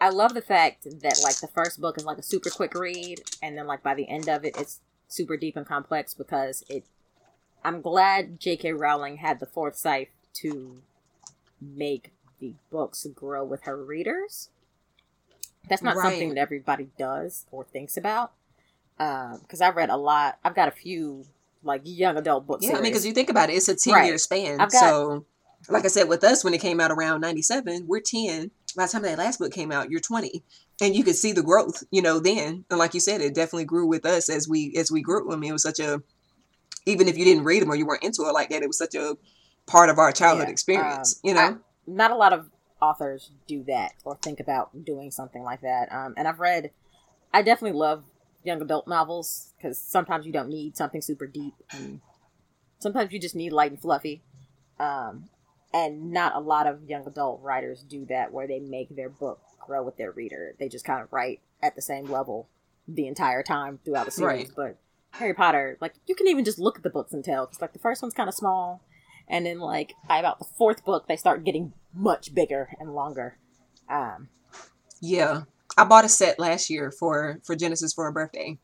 I love the fact that like the first book is like a super quick read, and then like by the end of it, it's super deep and complex because it. I'm glad J.K. Rowling had the foresight to make the books grow with her readers. That's not something that everybody does or thinks about. Um, because I've read a lot. I've got a few like young adult books. Yeah, I mean, because you think about it, it's a ten Right. year span. Got- so, like I said, with us when it came out around ninety seven, we're ten. By the time that last book came out, you're twenty, and you could see the growth, you know. Then, and like you said, it definitely grew with us as we as we grew. I mean, it was such a even if you didn't read them or you weren't into it like that, it was such a part of our childhood Yeah, experience, um, you know. not a lot of authors do that or think about doing something like that. Um, and I've read, I definitely love young adult novels because sometimes you don't need something super deep, and sometimes you just need light and fluffy. Um, and not a lot of young adult writers do that where they make their book grow with their reader. They just kind of write at the same level the entire time throughout the series. Right. But Harry Potter, like you can even just look at the books and tell. Because like the first one's kind of small, and then like by about the fourth book, they start getting much bigger and longer. Um, Yeah. I bought a set last year for for Genesis for a birthday.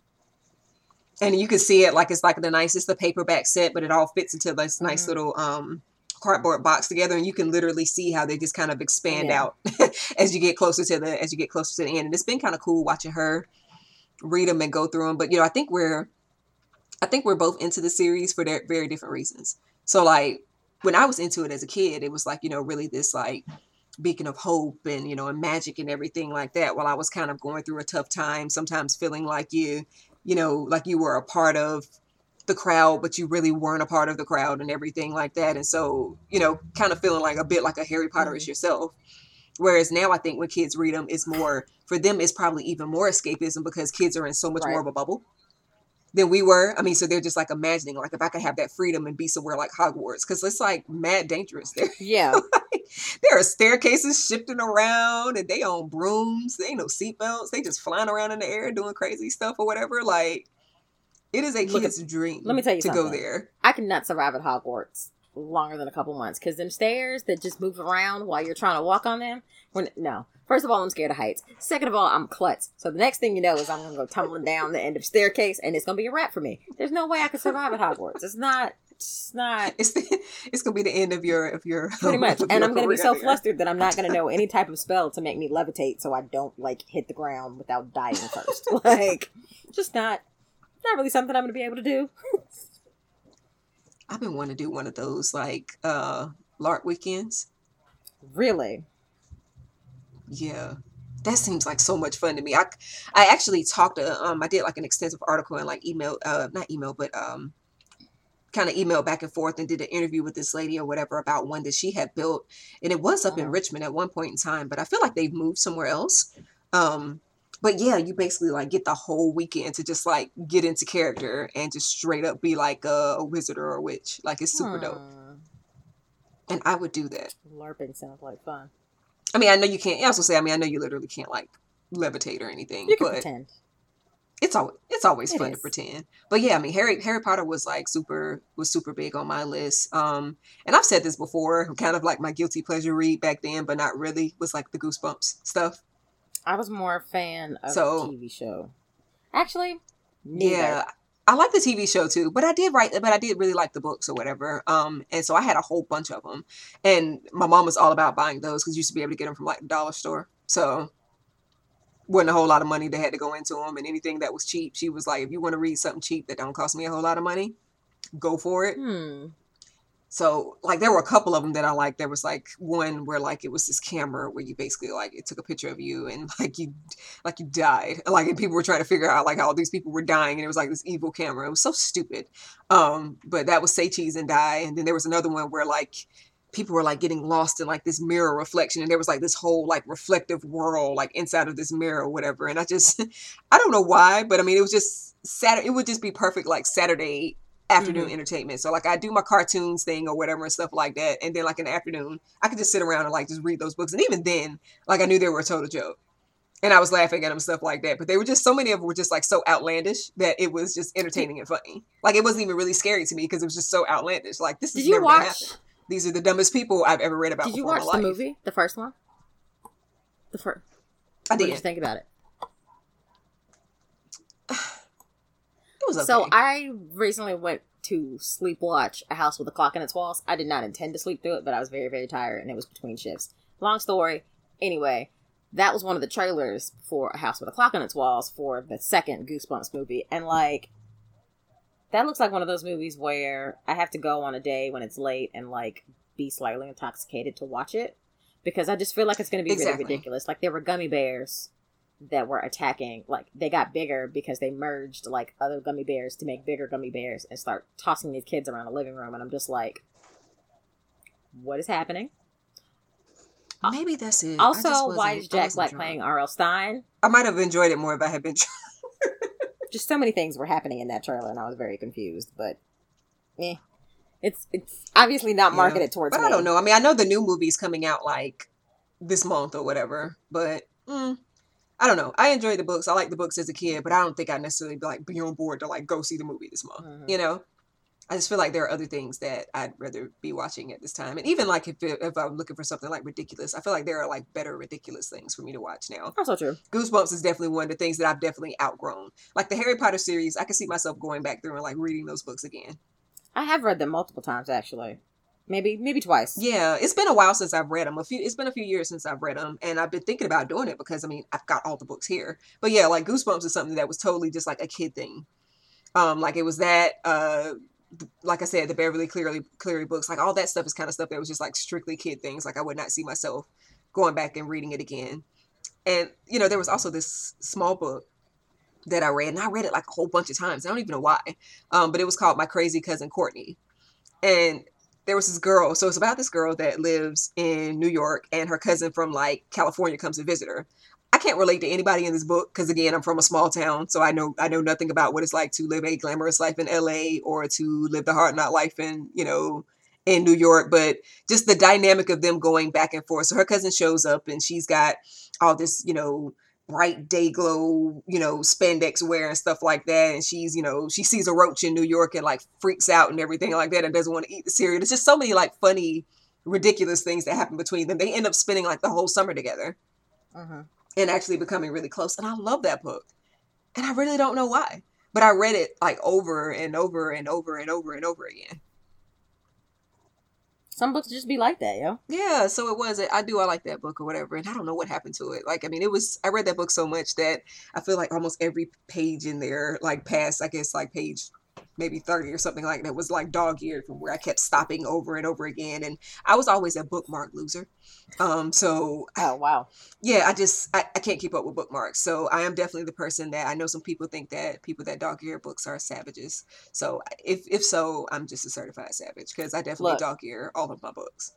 And you can see it like it's like the nicest the paperback set, but it all fits into this nice Mhm. little um cardboard box together and you can literally see how they just kind of expand Yeah. out as you get closer to the as you get closer to the end. And it's been kind of cool watching her read them and go through them. But you know, I think we're I think we're both into the series for their very different reasons. So like when I was into it as a kid, it was like, you know, really this like beacon of hope and you know and magic and everything like that while i was kind of going through a tough time sometimes feeling like you you know like you were a part of the crowd but you really weren't a part of the crowd and everything like that and so you know kind of feeling like a bit like a harry potter is mm-hmm. yourself whereas now i think when kids read them it's more for them it's probably even more escapism because kids are in so much Right. more of a bubble than we were i mean so they're just like imagining like if i could have that freedom and be somewhere like hogwarts because it's like mad dangerous there yeah, there are staircases shifting around and they on brooms. They ain't no seatbelts. They just flying around in the air doing crazy stuff or whatever. Like it is a Look kid's dream. let me tell you to go there. I cannot survive at Hogwarts longer than a couple months because them stairs that just move around while you're trying to walk on them. When no, first of all, I'm scared of heights. Second of all, I'm klutz. So the next thing you know is I'm gonna go tumbling down the end of staircase, and it's gonna be a wrap for me. There's no way I can survive at Hogwarts. It's not. It's not. It's the, it's gonna be the end of your of your Pretty much. And I'm to be so flustered that I'm not to know any type of spell to make me levitate so I don't, like, hit the ground without dying first. like, just not, not really something I'm to be able to do. I've been wanting to do one of those like uh LARP weekends. Really? Yeah. That seems like so much fun to me. I I actually talked to um I did like an extensive article and like email uh not email but um kind of email back and forth and did an interview with this lady or whatever about one that she had built and it was up in. Richmond at one point in time but I feel like they've moved somewhere else. Um but yeah, you basically like get the whole weekend to just like get into character and just straight up be like a, a wizard or a witch. Like it's super dope. Hmm. And I would do that. LARPing sounds like fun. I mean, I know you can't. I also say, I mean, I know you literally can't like levitate or anything, You can but pretend. it's always it's always It fun is. to pretend. But yeah, I mean, Harry Harry Potter was like super was super big on my list. Um, and I've said this before, kind of like my guilty pleasure read back then, but not really. Was like the Goosebumps stuff. I was more a fan of So- the TV show. Actually, neither. Yeah. I like the TV show too, but I did write, but I did really like the books or whatever. Um, and so I had a whole bunch of them, and my mom was all about buying those because you used to be able to get them from like the dollar store. So wasn't a whole lot of money that had to go into them, and anything that was cheap, she was like, if you want to read something cheap that don't cost me a whole lot of money, go for it. Hmm. So like there were a couple of them that I liked. There was like one where like it was this camera where you basically like it took a picture of you and like you like you died. Like and people were trying to figure out like how these people were dying and it was like this evil camera. It was so stupid. Um but that was say cheese and die. And then there was another one where like people were like getting lost in like this mirror reflection and there was like this whole like reflective world like inside of this mirror or whatever. And I just I don't know why, but I mean it was just Saturday it would just be perfect like Saturday afternoon mm-hmm. entertainment. So like I do my cartoons thing or whatever and stuff like that. And then like in the afternoon, I could just sit around and like just read those books. And even then, like I knew they were a total joke. And I was laughing at them stuff like that. But they were just so many of them were just like so outlandish that it was just entertaining and funny. Like it wasn't even really scary to me because it was just so outlandish. Like this Did is you never gonna watch? These are the dumbest people I've ever read about. Did you watch the movie, the first one? The first. I What did you did. think about it? It was okay. So I recently went to sleep watch A House with a Clock in Its Walls. I did not intend to sleep through it, but I was very, very tired and it was between shifts. Long story. Anyway, that was one of the trailers for A House with a Clock in Its Walls for the second Goosebumps movie. And like, that looks like one of those movies where I have to go on a day when it's late and like be slightly intoxicated to watch it. Because I just feel like it's going to be Exactly. really ridiculous. Like, there were gummy bears that were attacking like they got bigger because they merged like other gummy bears to make bigger gummy bears and start tossing these kids around the living room and i'm just like what is happening maybe that's it. Also why is jack black playing R.L. Stine I might have enjoyed it more if I had been. just so many things were happening in that trailer and i was very confused but eh. it's it's obviously not Yeah. marketed towards But me I don't know. I mean, I know the new movie's coming out like this month or whatever. But mm, I don't know. I enjoy the books. I like the books as a kid, but I don't think I necessarily be like be on board to like go see the movie this month. Mhm. You know, I just feel like there are other things that I'd rather be watching at this time. And even like if it, if I'm looking for something like ridiculous, I feel like there are like better ridiculous things for me to watch now. also true Goosebumps is definitely one of the things that I've definitely outgrown. Like the Harry Potter series, I can see myself going back through and like reading those books again. i have read them multiple times actually maybe maybe twice Yeah, it's been a while since I've read them. A few, it's been a few years since I've read them, and I've been thinking about doing it because I mean I've got all the books here. But yeah, like Goosebumps is something that was totally just like a kid thing. Um, like it was that. Uh, like I said, the Beverly Clearly Cleary books, like all that stuff is kind of stuff that was just like strictly kid things. Like I would not see myself going back and reading it again. And you know, there was also this small book that I read, and I read it like a whole bunch of times. I don't even know why. Um, but it was called My Crazy Cousin Courtney, and there was this girl. So it's about this girl that lives in New York, and her cousin from like California comes to visit her. I can't relate to anybody in this book because again, I'm from a small town, so I know I know nothing about what it's like to live a glamorous life in LA or to live the hard not life in you know in New York. But just the dynamic of them going back and forth. So her cousin shows up, and she's got all this you know bright Day-Glo, you know, spandex wear and stuff like that. And she's, you know, she sees a roach in New York and like freaks out and everything like that and doesn't want to eat the cereal. It's just so many like funny, ridiculous things that happen between them. They end up spending like the whole summer together hmm and actually becoming really close. And I love that book. And I really don't know why. But I read it like over and over and over and over and over again. Some books just be like that, yo. Yeah, so it was. I do. I like that book or whatever, and I don't know what happened to it. Like, I mean, it was. I read that book so much that I feel like almost every page in there, like past, I guess, like page maybe 30 or something like that was like dog eared from where I kept stopping over and over again. And I was always a bookmark loser. Um, so oh wow. Yeah, I just I, I can't keep up with bookmarks. So I am definitely the person that I know some people think that people that dog ear books are savages. So if if so, I'm just a certified savage because I definitely dog ear all of my books.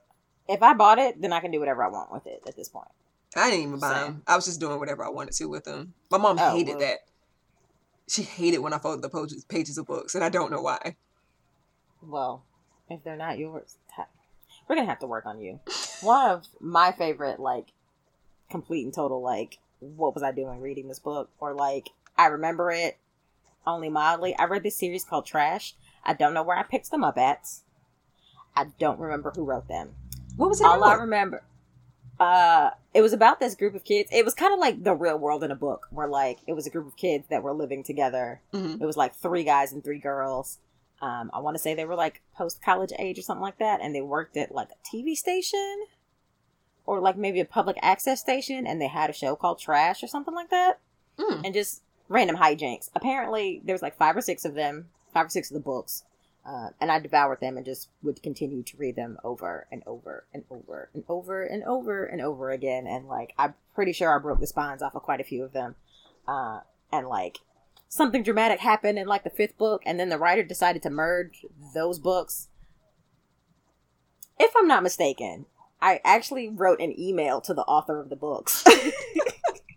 If I bought it, then I can do whatever I want with it at this point. I didn't even buy Same. them. I was just doing whatever I wanted to with them. My mom oh, hated well. that she hated when I folded the pages of books, and I don't know why. Well, if they're not yours, we're gonna have to work on you. One of my favorite, like, complete and total, like, what was I doing reading this book? Or like, I remember it only mildly. I read this series called Trash. I don't know where I picked them up at. I don't remember who wrote them. What was it? All about? I remember uh it was about this group of kids. It was kind of like the real world in a book where like it was a group of kids that were living together. Mm-hmm. it was like three guys and three girls. Um i want to say they were like post college age or something like that and they worked at like a tv station? Or like maybe a public access station and they had a show called trash or something like that? Mm. and just random hijinks. Apparently there was like five or six of them five or six of the books uh, and I devoured them and just would continue to read them over and over and over and over and over and over again. And like, I'm pretty sure I broke the spines off of quite a few of them. Uh, and like, something dramatic happened in like the fifth book, and then the writer decided to merge those books. If I'm not mistaken, I actually wrote an email to the author of the books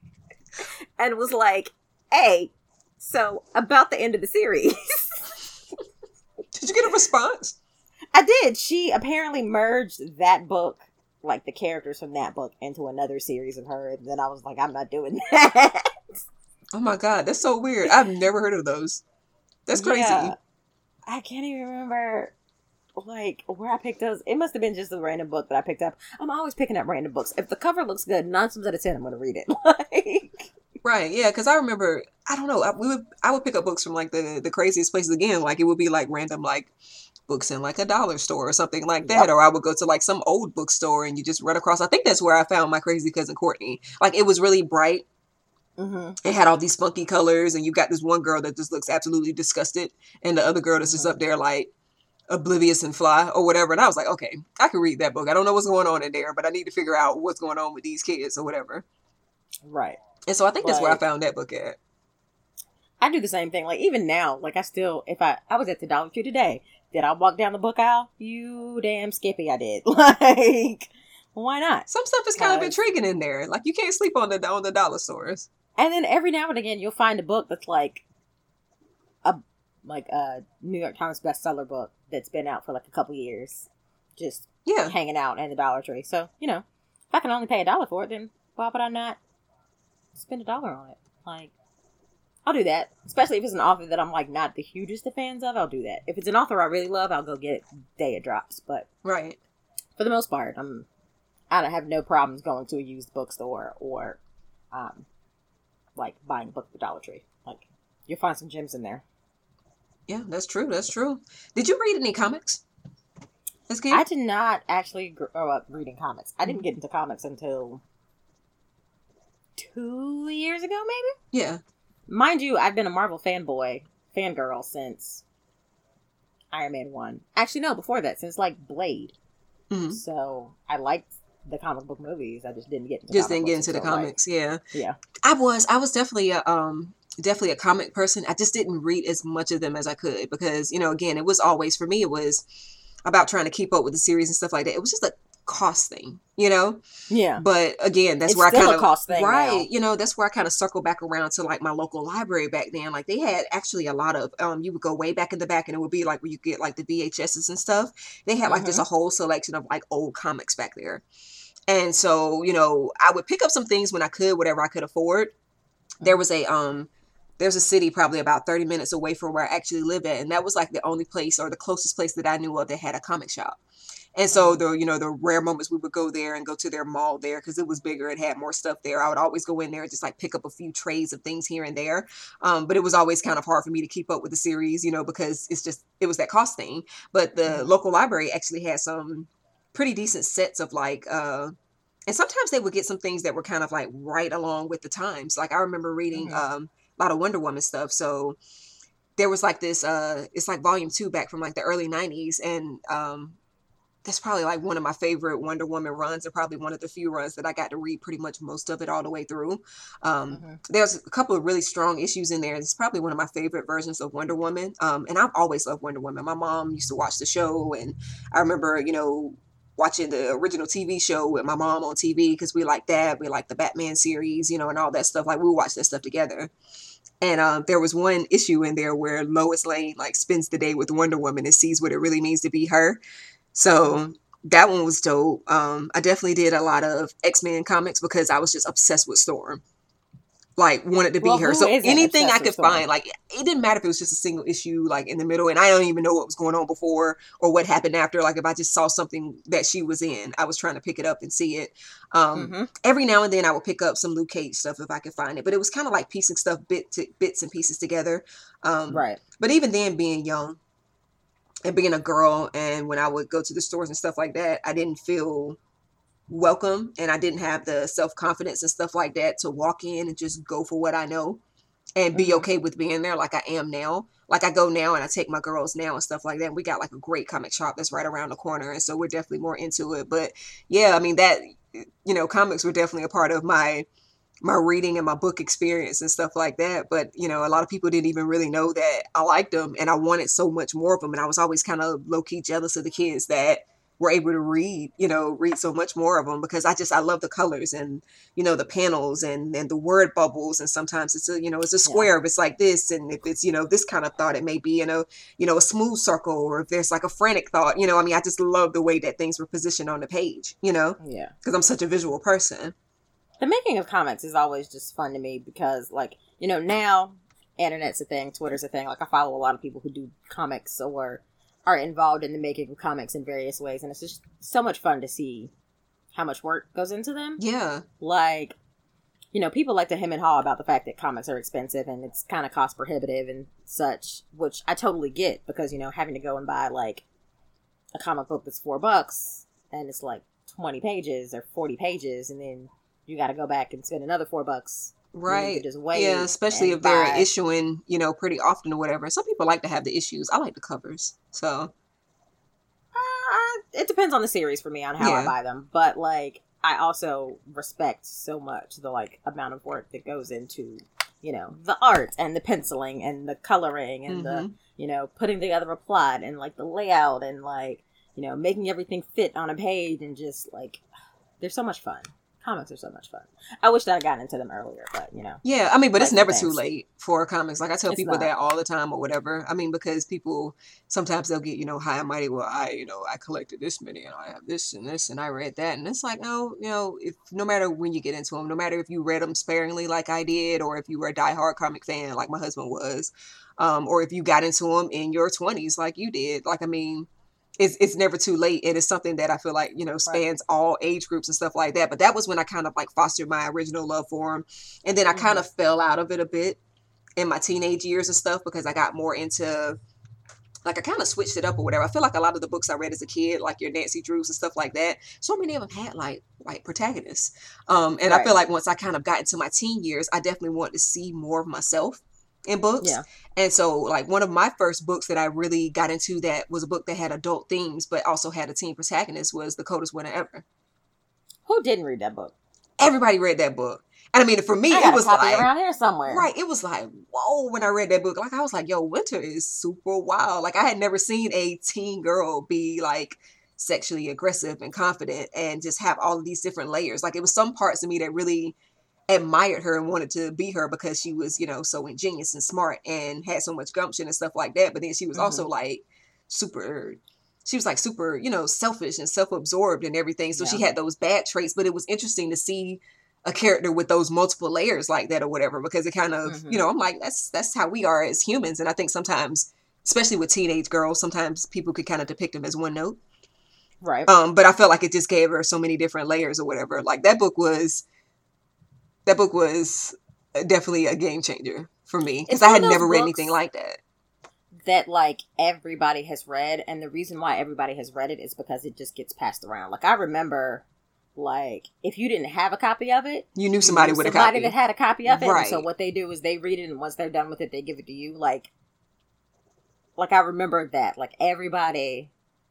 and was like, hey, so about the end of the series. Did you get a response? I did. She apparently merged that book, like the characters from that book, into another series of her. And then I was like, I'm not doing that. Oh my god, that's so weird. I've never heard of those. That's crazy. Yeah. I can't even remember like where I picked those. It must have been just a random book that I picked up. I'm always picking up random books. If the cover looks good, nine times out of ten, I'm going to read it. like, Right. Yeah. Because I remember, I don't know, I, we would I would pick up books from like the the craziest places again. Like it would be like random like books in like a dollar store or something like that. Yep. Or I would go to like some old bookstore and you just run across. I think that's where I found my crazy cousin Courtney. Like it was really bright. Mm-hmm. It had all these funky colors, and you got this one girl that just looks absolutely disgusted, and the other girl that's mm-hmm. just up there like oblivious and fly or whatever. And I was like, okay, I can read that book. I don't know what's going on in there, but I need to figure out what's going on with these kids or whatever. Right. And so I think that's where I found that book at. I do the same thing. Like even now, like I still, if I I was at the Dollar Tree today, did I walk down the book aisle? You damn skippy, I did. like, why not? Some stuff is kind of intriguing in there. Like you can't sleep on the on the dollar stores. And then every now and again, you'll find a book that's like a like a New York Times bestseller book that's been out for like a couple years, just yeah, hanging out in the Dollar Tree. So you know, if I can only pay a dollar for it, then why would I not spend a dollar on it. Like, I'll do that. Especially if it's an author that I'm like not the hugest of fans of. I'll do that. If it's an author I really love, I'll go get it day it drops. But right, for the most part, I'm I don't have no problems going to a used bookstore or, um, like buying a book at the Dollar Tree. Like, you'll find some gems in there. Yeah, that's true. That's true. Did you read any comics? I did not actually grow up reading comics. I didn't get into comics until two years ago, maybe. Yeah. Mind you, I've been a Marvel fanboy, fangirl since Iron Man one. Actually, no, before that, since like Blade. Mm-hmm. So I liked the comic book movies. I just didn't get into just didn't get into the comics. Like, yeah, yeah. I was I was definitely a um definitely a comic person. I just didn't read as much of them as I could because you know again it was always for me it was about trying to keep up with the series and stuff like that. It was just a cost thing, you know? Yeah. But again, that's it's where I kind of cost thing right, now. you know, that's where I kind of circle back around to like my local library back then. Like they had actually a lot of um you would go way back in the back and it would be like where you get like the VHSs and stuff. They had like mm-hmm. just a whole selection of like old comics back there. And so, you know, I would pick up some things when I could, whatever I could afford. There was a um there's a city probably about 30 minutes away from where I actually live at. And that was like the only place or the closest place that I knew of that had a comic shop. And so the you know the rare moments we would go there and go to their mall there because it was bigger, it had more stuff there. I would always go in there and just like pick up a few trays of things here and there. Um, but it was always kind of hard for me to keep up with the series, you know, because it's just it was that cost thing. But the mm-hmm. local library actually had some pretty decent sets of like uh and sometimes they would get some things that were kind of like right along with the times. Like I remember reading Mhm. um a lot of Wonder Woman stuff. So there was like this uh it's like volume two back from like the early nineties and um that's probably like one of my favorite Wonder Woman runs and probably one of the few runs that I got to read pretty much most of it all the way through. Um Mhm. there's a couple of really strong issues in there. It's probably one of my favorite versions of Wonder Woman. Um, and I've always loved Wonder Woman. My mom used to watch the show, and I remember, you know, watching the original TV show with my mom on TV because we like that. We like the Batman series, you know, and all that stuff. Like we watch that stuff together. And um, there was one issue in there where Lois Lane like spends the day with Wonder Woman and sees what it really means to be her. So that one was dope. Um, I definitely did a lot of X Men comics because I was just obsessed with Storm. Like wanted to be Well, her. So anything I could find, like it didn't matter if it was just a single issue, like in the middle, and I don't even know what was going on before or what happened after. Like if I just saw something that she was in, I was trying to pick it up and see it. Um, Mhm. every now and then I would pick up some Luke Cage stuff if I could find it, but it was kind of like piecing stuff bit to, bits and pieces together. Um, Right. but even then, being young and being a girl, and when I would go to the stores and stuff like that, I didn't feel welcome and I didn't have the self confidence and stuff like that to walk in and just go for what I know and be Mhm. okay with being there like I am now. Like I go now and I take my girls now and stuff like that. We got like a great comic shop that's right around the corner. And so we're definitely more into it. But yeah, I mean, that, you know, comics were definitely a part of my my reading and my book experience and stuff like that. But you know, a lot of people didn't even really know that I liked them, and I wanted so much more of them. And I was always kind of low key jealous of the kids that were able to read, you know, read so much more of them because I just I love the colors and you know the panels and and the word bubbles. And sometimes it's a you know it's a Yeah. square if it's like this, and if it's you know this kind of thought, it may be in a you know a smooth circle, or if there's like a frantic thought. You know, I mean, I just love the way that things were positioned on the page. You know, Yeah. because I'm such a visual person. The making of comics is always just fun to me because like you know now internet's a thing twitter's a thing like i follow a lot of people who do comics or are involved in the making of comics in various ways and it's just so much fun to see how much work goes into them Yeah. like you know people like to hem and haw about the fact that comics are expensive and it's kind of cost prohibitive and such which i totally get because you know having to go and buy like a comic book that's four bucks and it's like 20 pages or 40 pages and then you got to go back and spend another four bucks when you could Right. just wait Yeah, especially if they're issuing, you know, pretty often or whatever. Some people like to have the issues. I like the covers. So, Uh, it depends on the series for me on how I buy them, but like I also respect so much the like amount of work that goes into you know the art and the penciling and the coloring and the mhm. you know putting together a plot and like the layout and like you know making everything fit on a page and just like they're so much fun. Comics are so much fun. I wish that I got into them earlier, but you know. yeah, I mean, but it's never things. too late for comics. Like I tell It's people not. that all the time or whatever. I mean, because people sometimes they'll get, you know, high and mighty. Well, I, you know, I collected this many and I have this and this and I read that. And it's like, no, you know, if no matter when you get into them, no matter if you read them sparingly like I did or if you were a diehard comic fan like my husband was, um, or if you got into them in your 20s like you did, like, I mean, it's, it's never too late and it's something that i feel like you know spans all age groups and stuff like that but that was when i kind of like fostered my original love for him and then i kind of fell out of it a bit in my teenage years and stuff because i got more into like i kind of switched it up or whatever. I feel like a lot of the books i read as a kid like your nancy drews and stuff like that so many of them had like white protagonists um and i feel like once i kind of got into my teen years i definitely wanted to see more of myself in books Yeah. and so, like, one of my first books that I really got into that was a book that had adult themes, but also had a teen protagonist was The Coldest Winter Ever. Who didn't read that book? Everybody read that book. And I mean, for me, it was like, around here somewhere. right, it was like, whoa, when I read that book. Like, I was like, yo, winter is super wild. Like, I had never seen a teen girl be like, sexually aggressive and confident and just have all of these different layers. Like it was some parts of me that really admired her and wanted to be her because she was, you know, so ingenious and smart and had so much gumption and stuff like that. But then she was also like super she was like super, you know, selfish and self-absorbed and everything. So she had those bad traits, but it was interesting to see a character with those multiple layers like that or whatever because it kind of, Mhm. you know, I'm like that's that's how we are as humans and I think sometimes especially with teenage girls, sometimes people could kind of depict them as one note. Right. Um, but I felt like it just gave her so many different layers or whatever. Like that book was, that book was uh, definitely a game changer for me because I had never read anything like that. that like everybody has read and the reason why everybody has read it is because it just gets passed around. Like i remember like if you didn't have a copy of it You knew somebody you knew with a somebody copy. that had a copy of it and so what they do is they read it and once they're done with it they give it to you. Like like i remember that. Like everybody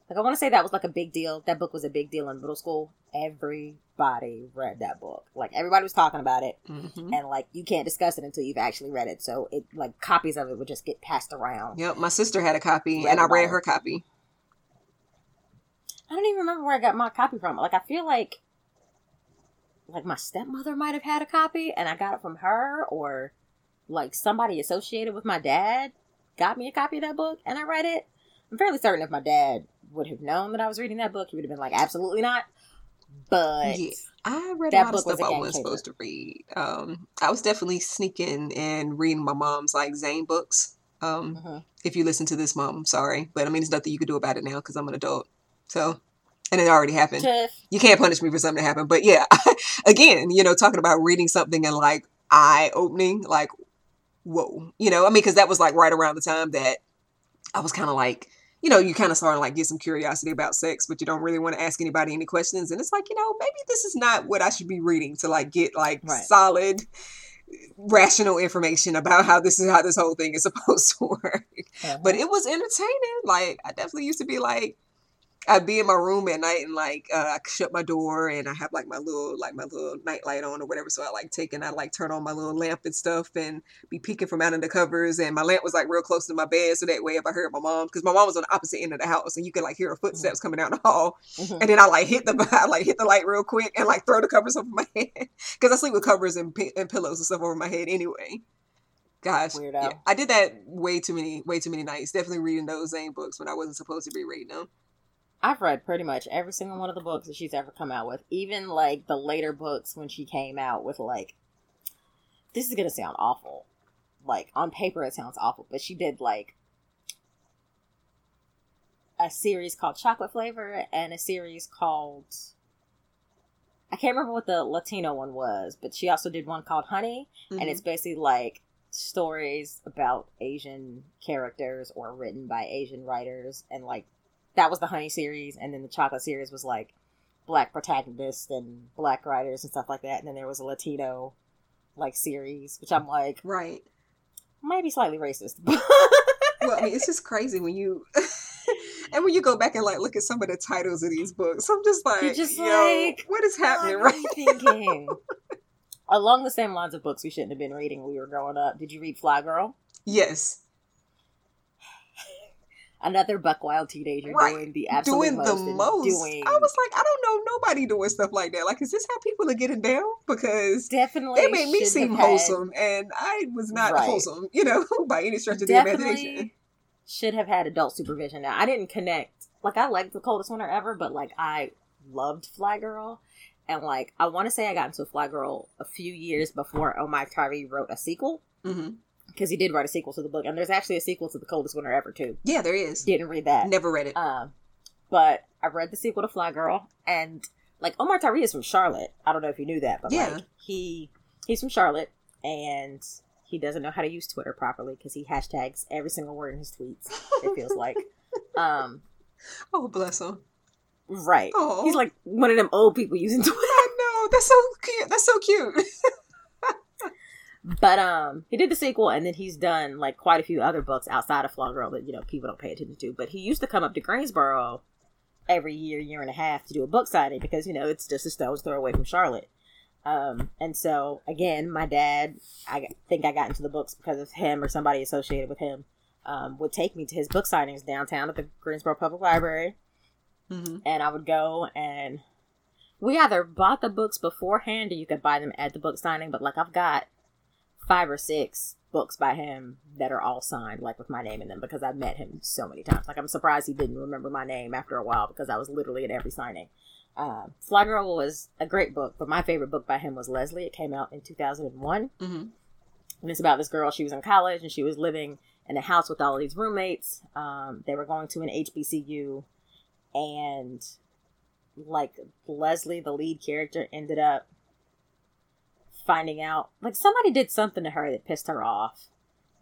like i want to say that was like a big deal. That book was a big deal in middle school everybody read that book like everybody was talking about it Mhm. and like you can't discuss it until you've actually read it so it like copies of it would just get passed around Yep, my sister had a copy, Read and I read it. her copy. I don't even remember where I got my copy from. Like I feel like like my stepmother might have had a copy and I got it from her or like somebody associated with my dad got me a copy of that book and I read it. I'm fairly certain if my dad would have known that I was reading that book, he would have been like, absolutely not. But Yeah. I read That a lot of stuff I wasn't supposed to read. Um, I was definitely sneaking and reading my mom's like Zane books. Um, Mhm. if you listen to this, mom, I'm sorry, but I mean, there's nothing you can do about it now because I'm an adult. So, and it already happened. You can't punish me for something that happened. But yeah, again, you know, talking about reading something and like eye opening, like, whoa, you know, I mean, because that was like right around the time that I was kind of like, you know, you kind of starting to like get some curiosity about sex, but you don't really want to ask anybody any questions. And it's like, you know, maybe this is not what I should be reading to like get like Right. solid, rational information about how this is how this whole thing is supposed to work. Uh-huh. But it was entertaining. Like I definitely used to be like, I'd be in my room at night and like uh, I shut my door and I have like my little like my little night light on or whatever. So I like take and I like turn on my little lamp and stuff and be peeking from out of the covers. And my lamp was like real close to my bed, so that way if I heard my mom, because my mom was on the opposite end of the house and you could like hear her footsteps coming down the hall. Mhm. And then I like hit the I like hit the light real quick and like throw the covers over my head because I sleep with covers and, and pillows and stuff over my head anyway. Gosh, yeah, I did that way too many way too many nights. Definitely reading those same books when I wasn't supposed to be reading them. I've read pretty much every single one of the books that she's ever come out with. Even like the later books when she came out with like this is gonna sound awful. Like on paper it sounds awful, but she did like a series called Chocolate Flavor and a series called I can't remember what the Latino one was, but she also did one called Honey, and Mhm. it's basically like stories about Asian characters or written by Asian writers, and like that was the Honey series, and then the Chocolate series was like black protagonists and black writers and stuff like that, and then there was a Latino like series, which I'm like right. might be slightly racist. Well, I mean, it's just crazy when you and when you go back and like look at some of the titles of these books. I'm just like, just yo, like, what is happening what right thinking? Along the same lines of books we shouldn't have been reading when we were growing up. Did you read Fly Girl? Yes, Another buck wild teenager Right. doing the absolute doing most the most. Doing I was like, I don't know nobody doing stuff like that. Like, is this how people are getting down? Because definitely it made me seem had- wholesome, and I was not Right. wholesome, you know, by any stretch of the imagination. should have had adult supervision. Now I didn't connect. Like I liked the coldest winter ever, but like I loved Fly Girl, and like I want to say I got into Fly Girl a few years before Omar Tyree wrote a sequel hmm because he did write a sequel to the book, and there's actually a sequel to the coldest winter ever too. Yeah, there is. Didn't read that. Never read it. Um, but I read the sequel to Fly Girl, and like Omar Tyree is from Charlotte. I don't know if you knew that, but Yeah. like he he's from Charlotte, and he doesn't know how to use Twitter properly because he hashtags every single word in his tweets. It feels like, um, oh, bless him. right. Oh, He's like one of them old people using Twitter. I know. That's so cute. That's so cute. But um, he did the sequel, and then he's done like quite a few other books outside of Fly Girl that you know people don't pay attention to. But he used to come up to Greensboro every year, year and a half to do a book signing because you know it's just a stone's throw away from Charlotte. Um, and so again, my dad, I think I got into the books because of him or somebody associated with him. Um, would take me to his book signings downtown at the Greensboro Public Library, hmm and I would go and we either bought the books beforehand or you could buy them at the book signing. But like I've got five or six books by him that are all signed, like with my name in them, because I've met him so many times. Like I'm surprised he didn't remember my name after a while because I was literally at every signing. Um, Fly Girl was a great book, but my favorite book by him was Leslie. It came out in 2001 hmm and it's about this girl. She was in college and she was living in a house with all these roommates. Um, they were going to an HBCU, and like Leslie, the lead character, ended up finding out like somebody did something to her that pissed her off,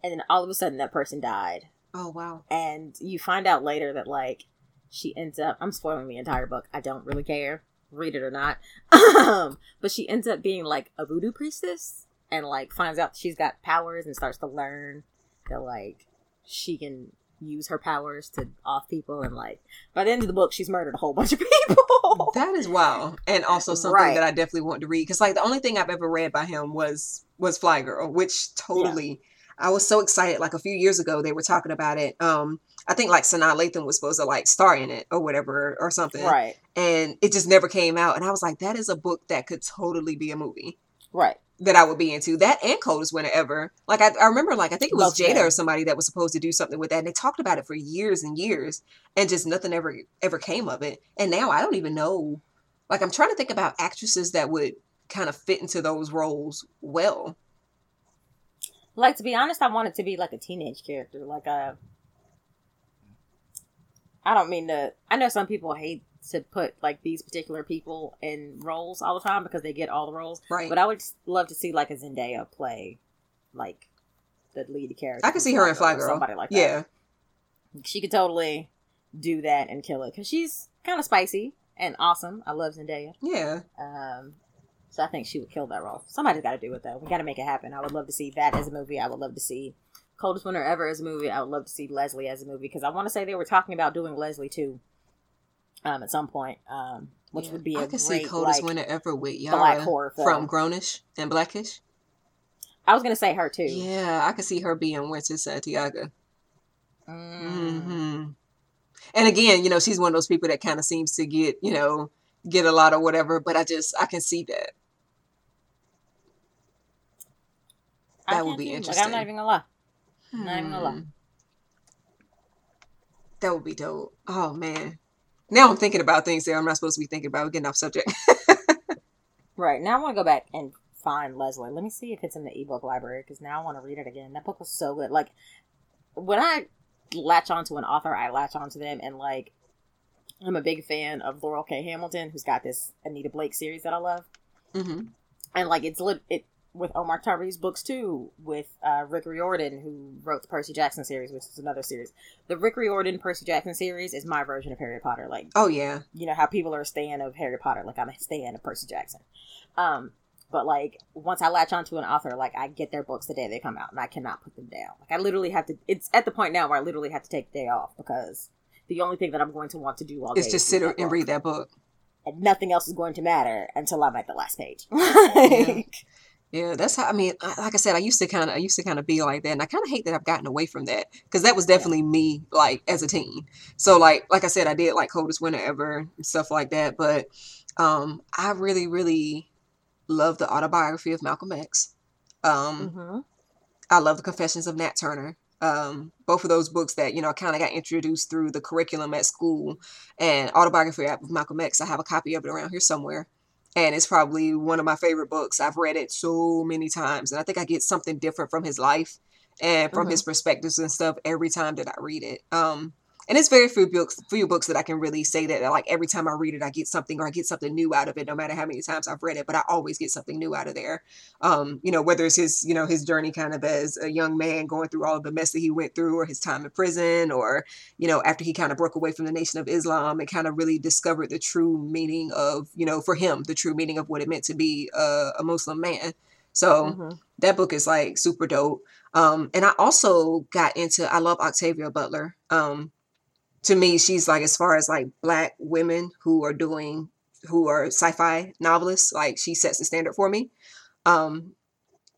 and then all of a sudden that person died. Oh wow. And you find out later that like she ends up I'm spoiling the entire book. I don't really care. Read it or not. Um, but she ends up being like a voodoo priestess and like finds out she's got powers and starts to learn that like she can use her powers to off people and like by the end of the book she's murdered a whole bunch of people. That is wow and also something right. that i definitely want to read because like the only thing i've ever read by him was was fly girl which totally yeah. i was so excited like a few years ago they were talking about it. Um i think like sanaa lathan was supposed to like star in it or whatever or something. Right. And it just never came out. And i was like that is a book that could totally be a movie. Right that I would be into. That and Coldest Winter Ever. Like I, I remember like I think it was Love Jada that. or somebody that was supposed to do something with that and they talked about it for years and years and just nothing ever ever came of it. And now I don't even know like I'm trying to think about actresses that would kind of fit into those roles well. Like to be honest, I wanted to be like a teenage character, like a I don't mean to I know some people hate to put like these particular people in roles all the time because they get all the roles. Right. But I would love to see like a Zendaya play like the lead character. I can see her in Fly Girl. Somebody like that. Yeah. She could totally do that and kill it because she's kind of spicy and awesome. I love Zendaya. Yeah. Um. So I think she would kill that role. Somebody's got to do it though. We got to make it happen. I would love to see that as a movie. I would love to see Coldest Winter Ever as a movie. I would love to see Leslie as a movie because I want to say they were talking about doing Leslie too um, at some point, um, which yeah. would be a I could great, see coldest like, winter ever with Yara from Grownish and Blackish. I was gonna say her too. Yeah, I could see her being Winter Santiago. Mm. Mm-hmm. And again, you know, she's one of those people that kind of seems to get, you know, get a lot of whatever. But I just, I can see that. That would be interesting. Like, I'm not even gonna lie. Hmm. Not even gonna lie. Hmm. That would be dope. Oh man. Now I'm thinking about things that I'm not supposed to be thinking about. We're getting off subject. right now, I want to go back and find Leslie. Let me see if it's in the ebook library because now I want to read it again. That book was so good. Like when I latch onto an author, I latch onto them, and like I'm a big fan of Laurell K. Hamilton, who's got this Anita Blake series that I love. Mm-hmm. And like it's lit, it with Omar Tyree's books too, with uh, Rick Riordan, who wrote the Percy Jackson series, which is another series. The Rick Riordan Percy Jackson series is my version of Harry Potter. Like, oh yeah, you know how people are a stan of Harry Potter. Like I'm a stan of Percy Jackson. Um, but like once I latch onto an author, like I get their books the day they come out, and I cannot put them down. Like I literally have to. It's at the point now where I literally have to take the day off because the only thing that I'm going to want to do all day is just sit and book. read that book. And nothing else is going to matter until I'm at the last page. like, yeah. Yeah, that's how I mean. Like I said, I used to kind of, I used to kind of be like that, and I kind of hate that I've gotten away from that because that was definitely me, like as a teen. So, like, like I said, I did like coldest winter ever and stuff like that. But um, I really, really love the autobiography of Malcolm X. Um, mm-hmm. I love the Confessions of Nat Turner. Um, both of those books that you know I kind of got introduced through the curriculum at school, and autobiography of Malcolm X. I have a copy of it around here somewhere and it's probably one of my favorite books. I've read it so many times, and I think I get something different from his life and from mm-hmm. his perspectives and stuff every time that I read it. Um, and it's very few books few books that I can really say that like every time I read it I get something or I get something new out of it no matter how many times I've read it but I always get something new out of there. Um you know whether it's his you know his journey kind of as a young man going through all of the mess that he went through or his time in prison or you know after he kind of broke away from the nation of Islam and kind of really discovered the true meaning of you know for him the true meaning of what it meant to be a, a Muslim man. So mm-hmm. that book is like super dope. Um and I also got into I love Octavia Butler. Um to me, she's like as far as like black women who are doing who are sci-fi novelists, like she sets the standard for me. Um,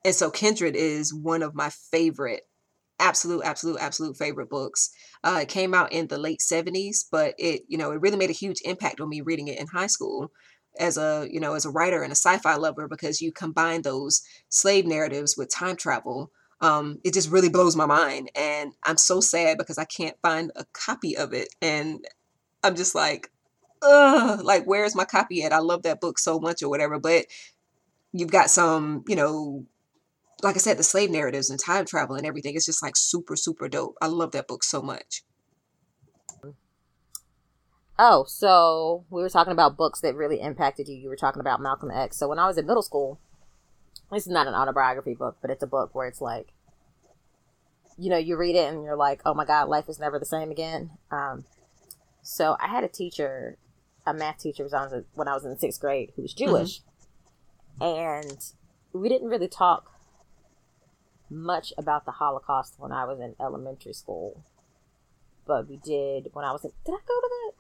and so Kindred is one of my favorite, absolute, absolute, absolute favorite books. Uh, it came out in the late 70s, but it, you know, it really made a huge impact on me reading it in high school as a, you know, as a writer and a sci-fi lover because you combine those slave narratives with time travel um, it just really blows my mind. And I'm so sad because I can't find a copy of it. And I'm just like, ugh, like, where's my copy at? I love that book so much or whatever. But you've got some, you know, like I said, the slave narratives and time travel and everything. It's just like super, super dope. I love that book so much. Oh, so we were talking about books that really impacted you. You were talking about Malcolm X. So when I was in middle school, this is not an autobiography book, but it's a book where it's like you know, you read it and you're like, oh my God, life is never the same again. Um, so I had a teacher, a math teacher was on when I was in sixth grade who was mm-hmm. Jewish. Mm-hmm. And we didn't really talk much about the Holocaust when I was in elementary school. But we did when I was in. Did I go to that?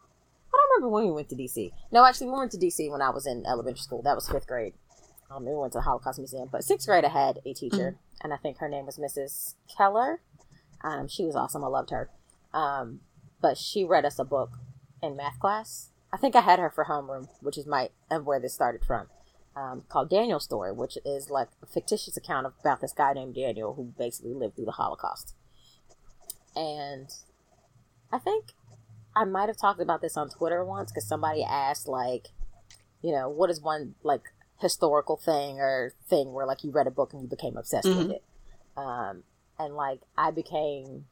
I don't remember when we went to DC. No, actually, we went to DC when I was in elementary school. That was fifth grade. Um, we went to the Holocaust Museum. But sixth grade, I had a teacher, mm-hmm. and I think her name was Mrs. Keller. Um, she was awesome. I loved her. Um, but she read us a book in math class. I think I had her for homeroom, which is my of where this started from um, called Daniel's Story, which is like a fictitious account about this guy named Daniel who basically lived through the Holocaust. And I think I might have talked about this on Twitter once because somebody asked, like, you know, what is one like historical thing or thing where like you read a book and you became obsessed mm-hmm. with it? Um, and like I became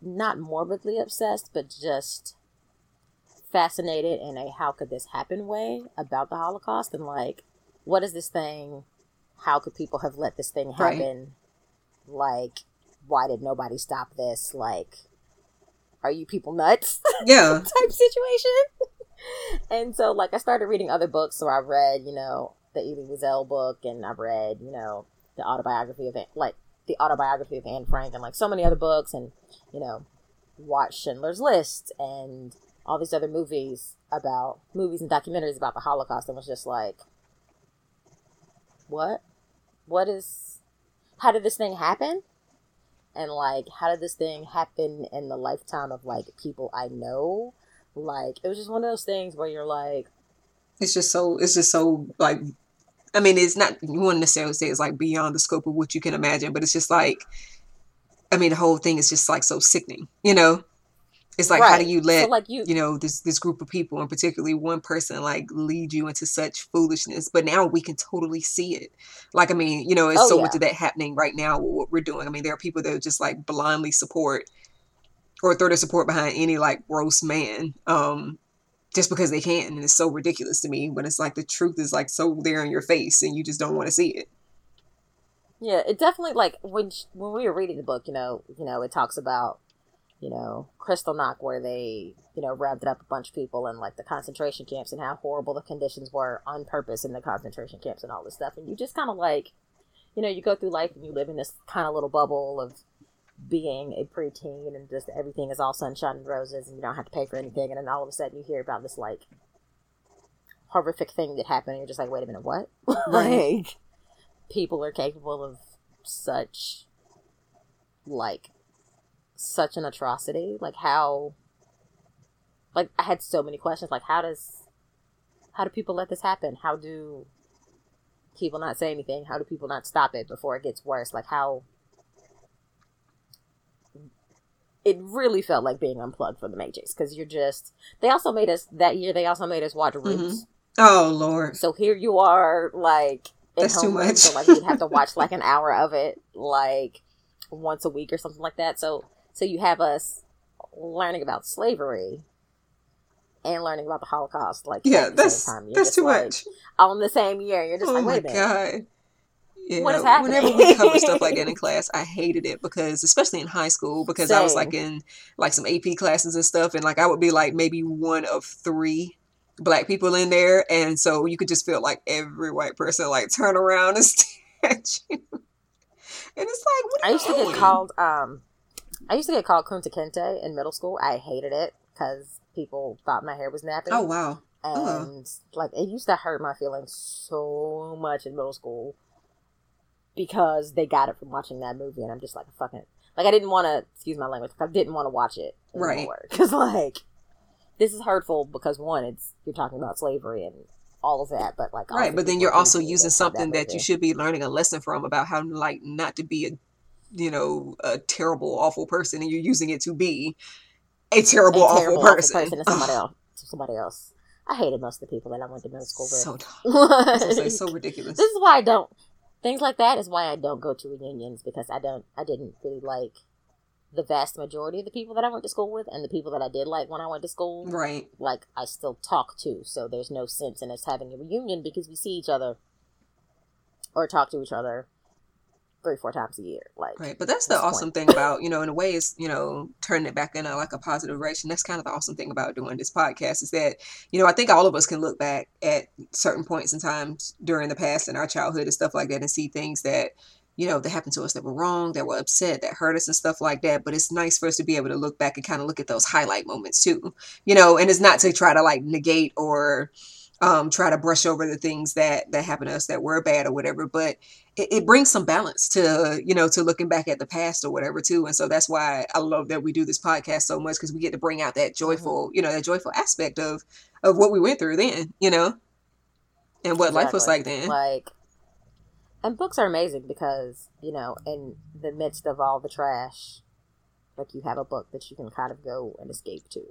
not morbidly obsessed, but just fascinated in a how could this happen way about the Holocaust and like what is this thing? How could people have let this thing happen? Right. Like, why did nobody stop this? Like, are you people nuts? Yeah. type situation. and so, like, I started reading other books. So I read, you know, the Elie Wiesel book, and I read, you know, the autobiography of, like, the autobiography of Anne Frank, and like so many other books, and, you know, watched Schindler's List and all these other movies about movies and documentaries about the Holocaust and was just like, what? What is, how did this thing happen? And like, how did this thing happen in the lifetime of like people I know? Like, it was just one of those things where you're like, it's just so, it's just so like, I mean, it's not, you wouldn't necessarily say it's like beyond the scope of what you can imagine, but it's just like, I mean, the whole thing is just like so sickening, you know? It's like right. how do you let so like you, you know this this group of people and particularly one person like lead you into such foolishness? But now we can totally see it. Like I mean, you know, it's oh, so yeah. much of that happening right now with what we're doing. I mean, there are people that just like blindly support or throw their support behind any like gross man. Um just because they can and it's so ridiculous to me when it's like the truth is like so there in your face and you just don't want to see it yeah it definitely like when when we were reading the book you know you know it talks about you know, Kristallnacht where they, you know, rounded up a bunch of people in like the concentration camps and how horrible the conditions were on purpose in the concentration camps and all this stuff. And you just kind of like, you know, you go through life and you live in this kind of little bubble of being a preteen and just everything is all sunshine and roses and you don't have to pay for anything. And then all of a sudden you hear about this like horrific thing that happened and you're just like, wait a minute, what? like, people are capable of such like such an atrocity. Like how like I had so many questions like how does how do people let this happen? How do people not say anything? How do people not stop it before it gets worse? Like how it really felt like being unplugged from the Matrix because you're just. They also made us that year. They also made us watch mm-hmm. Roots. Mm-hmm. Oh Lord! So here you are, like that's too much. So like you'd have to watch like an hour of it, like once a week or something like that. So so you have us learning about slavery and learning about the Holocaust, like yeah, that's that's too like, much on the same year. You're just oh like, wait a minute. God. Yeah, what is happening? Whenever we cover stuff like that in class, I hated it because, especially in high school, because Same. I was like in like some AP classes and stuff, and like I would be like maybe one of three black people in there, and so you could just feel like every white person like turn around and stare at you, and it's like I used to get called um I used to get called Kunta Kinte in middle school. I hated it because people thought my hair was nappy. Oh wow! And like it used to hurt my feelings so much in middle school because they got it from watching that movie, and I'm just like a fucking like I didn't want to excuse my language. I didn't want to watch it right because like this is hurtful because one, it's you're talking about slavery and all of that, but like right, but then you're also using something that, that you should be learning a lesson from about how like not to be a you know, a terrible, awful person, and you're using it to be a terrible, a awful terrible, person. Awful person to somebody else. To somebody else. I hated most of the people that I went to middle school with. So dumb. like, so ridiculous. This is why I don't. Things like that is why I don't go to reunions because I don't. I didn't really like the vast majority of the people that I went to school with, and the people that I did like when I went to school. Right. Like I still talk to, so there's no sense in us having a reunion because we see each other or talk to each other three, four times a year. Like, right. But that's the awesome point? thing about, you know, in a way, is you know, turning it back into like a positive direction. That's kind of the awesome thing about doing this podcast is that, you know, I think all of us can look back at certain points in times during the past in our childhood and stuff like that and see things that, you know, that happened to us that were wrong, that were upset, that hurt us and stuff like that. But it's nice for us to be able to look back and kind of look at those highlight moments too, you know, and it's not to try to like negate or, um, try to brush over the things that that happened to us that were bad or whatever. But it, it, brings some balance to you know to looking back at the past or whatever too. And so that's why I love that we do this podcast so much because we get to bring out that mm-hmm. joyful mm-hmm. you know that joyful aspect of of what we went through then, you know, and what exactly. life was like then. Like, and books are amazing because you know in the midst of all the trash, like you have a book that you can kind of go and escape to.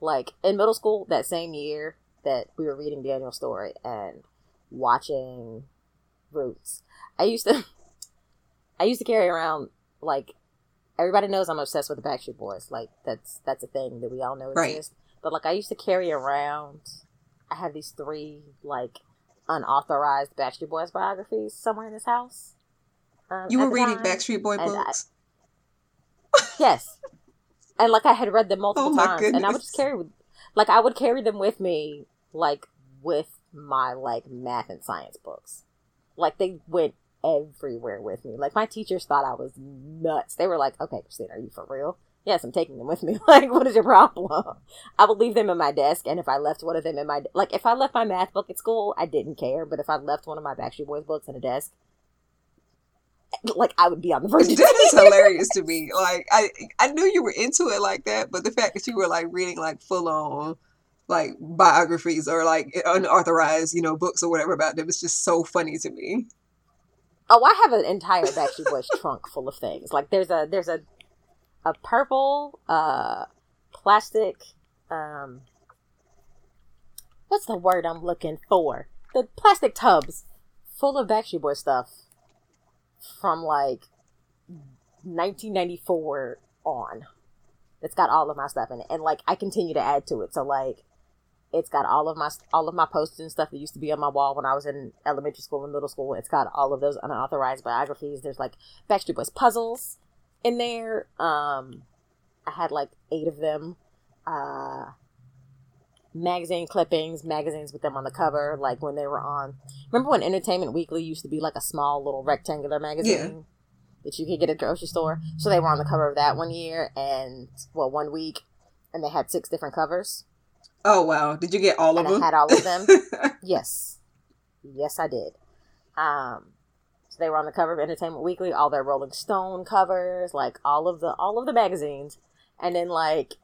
Like in middle school that same year, that we were reading Daniel's story and watching Roots. I used to I used to carry around like everybody knows I'm obsessed with the Backstreet Boys. Like that's that's a thing that we all know exists. Right. But like I used to carry around I have these three like unauthorized Backstreet Boys biographies somewhere in this house. Um, you were reading time. Backstreet Boy books. I, yes. And like I had read them multiple oh times goodness. and I would just carry like I would carry them with me like with my like math and science books. Like they went everywhere with me. Like my teachers thought I was nuts. They were like, "Okay, Christina, are you for real?" Yes, I'm taking them with me. like, what is your problem? I would leave them in my desk, and if I left one of them in my like, if I left my math book at school, I didn't care. But if I left one of my Backstreet Boys books in a desk, like I would be on the verge. That is hilarious to me. Like I, I knew you were into it like that, but the fact that you were like reading like full on like biographies or like unauthorized, you know, books or whatever about them. It's just so funny to me. Oh, I have an entire Backstreet Boys trunk full of things. Like there's a there's a a purple uh plastic um what's the word I'm looking for? The plastic tubs full of Backstreet Boy stuff from like 1994 on. It's got all of my stuff in it, and like I continue to add to it. So like it's got all of my all of my posters and stuff that used to be on my wall when I was in elementary school and middle school. It's got all of those unauthorized biographies. There's like Backstreet Boys puzzles in there. Um, I had like eight of them. Uh, magazine clippings, magazines with them on the cover, like when they were on. Remember when Entertainment Weekly used to be like a small little rectangular magazine yeah. that you could get at a grocery store? So they were on the cover of that one year and well, one week, and they had six different covers. Oh wow! Did you get all and of them? I had all of them. yes, yes, I did. Um, so they were on the cover of Entertainment Weekly, all their Rolling Stone covers, like all of the all of the magazines, and then like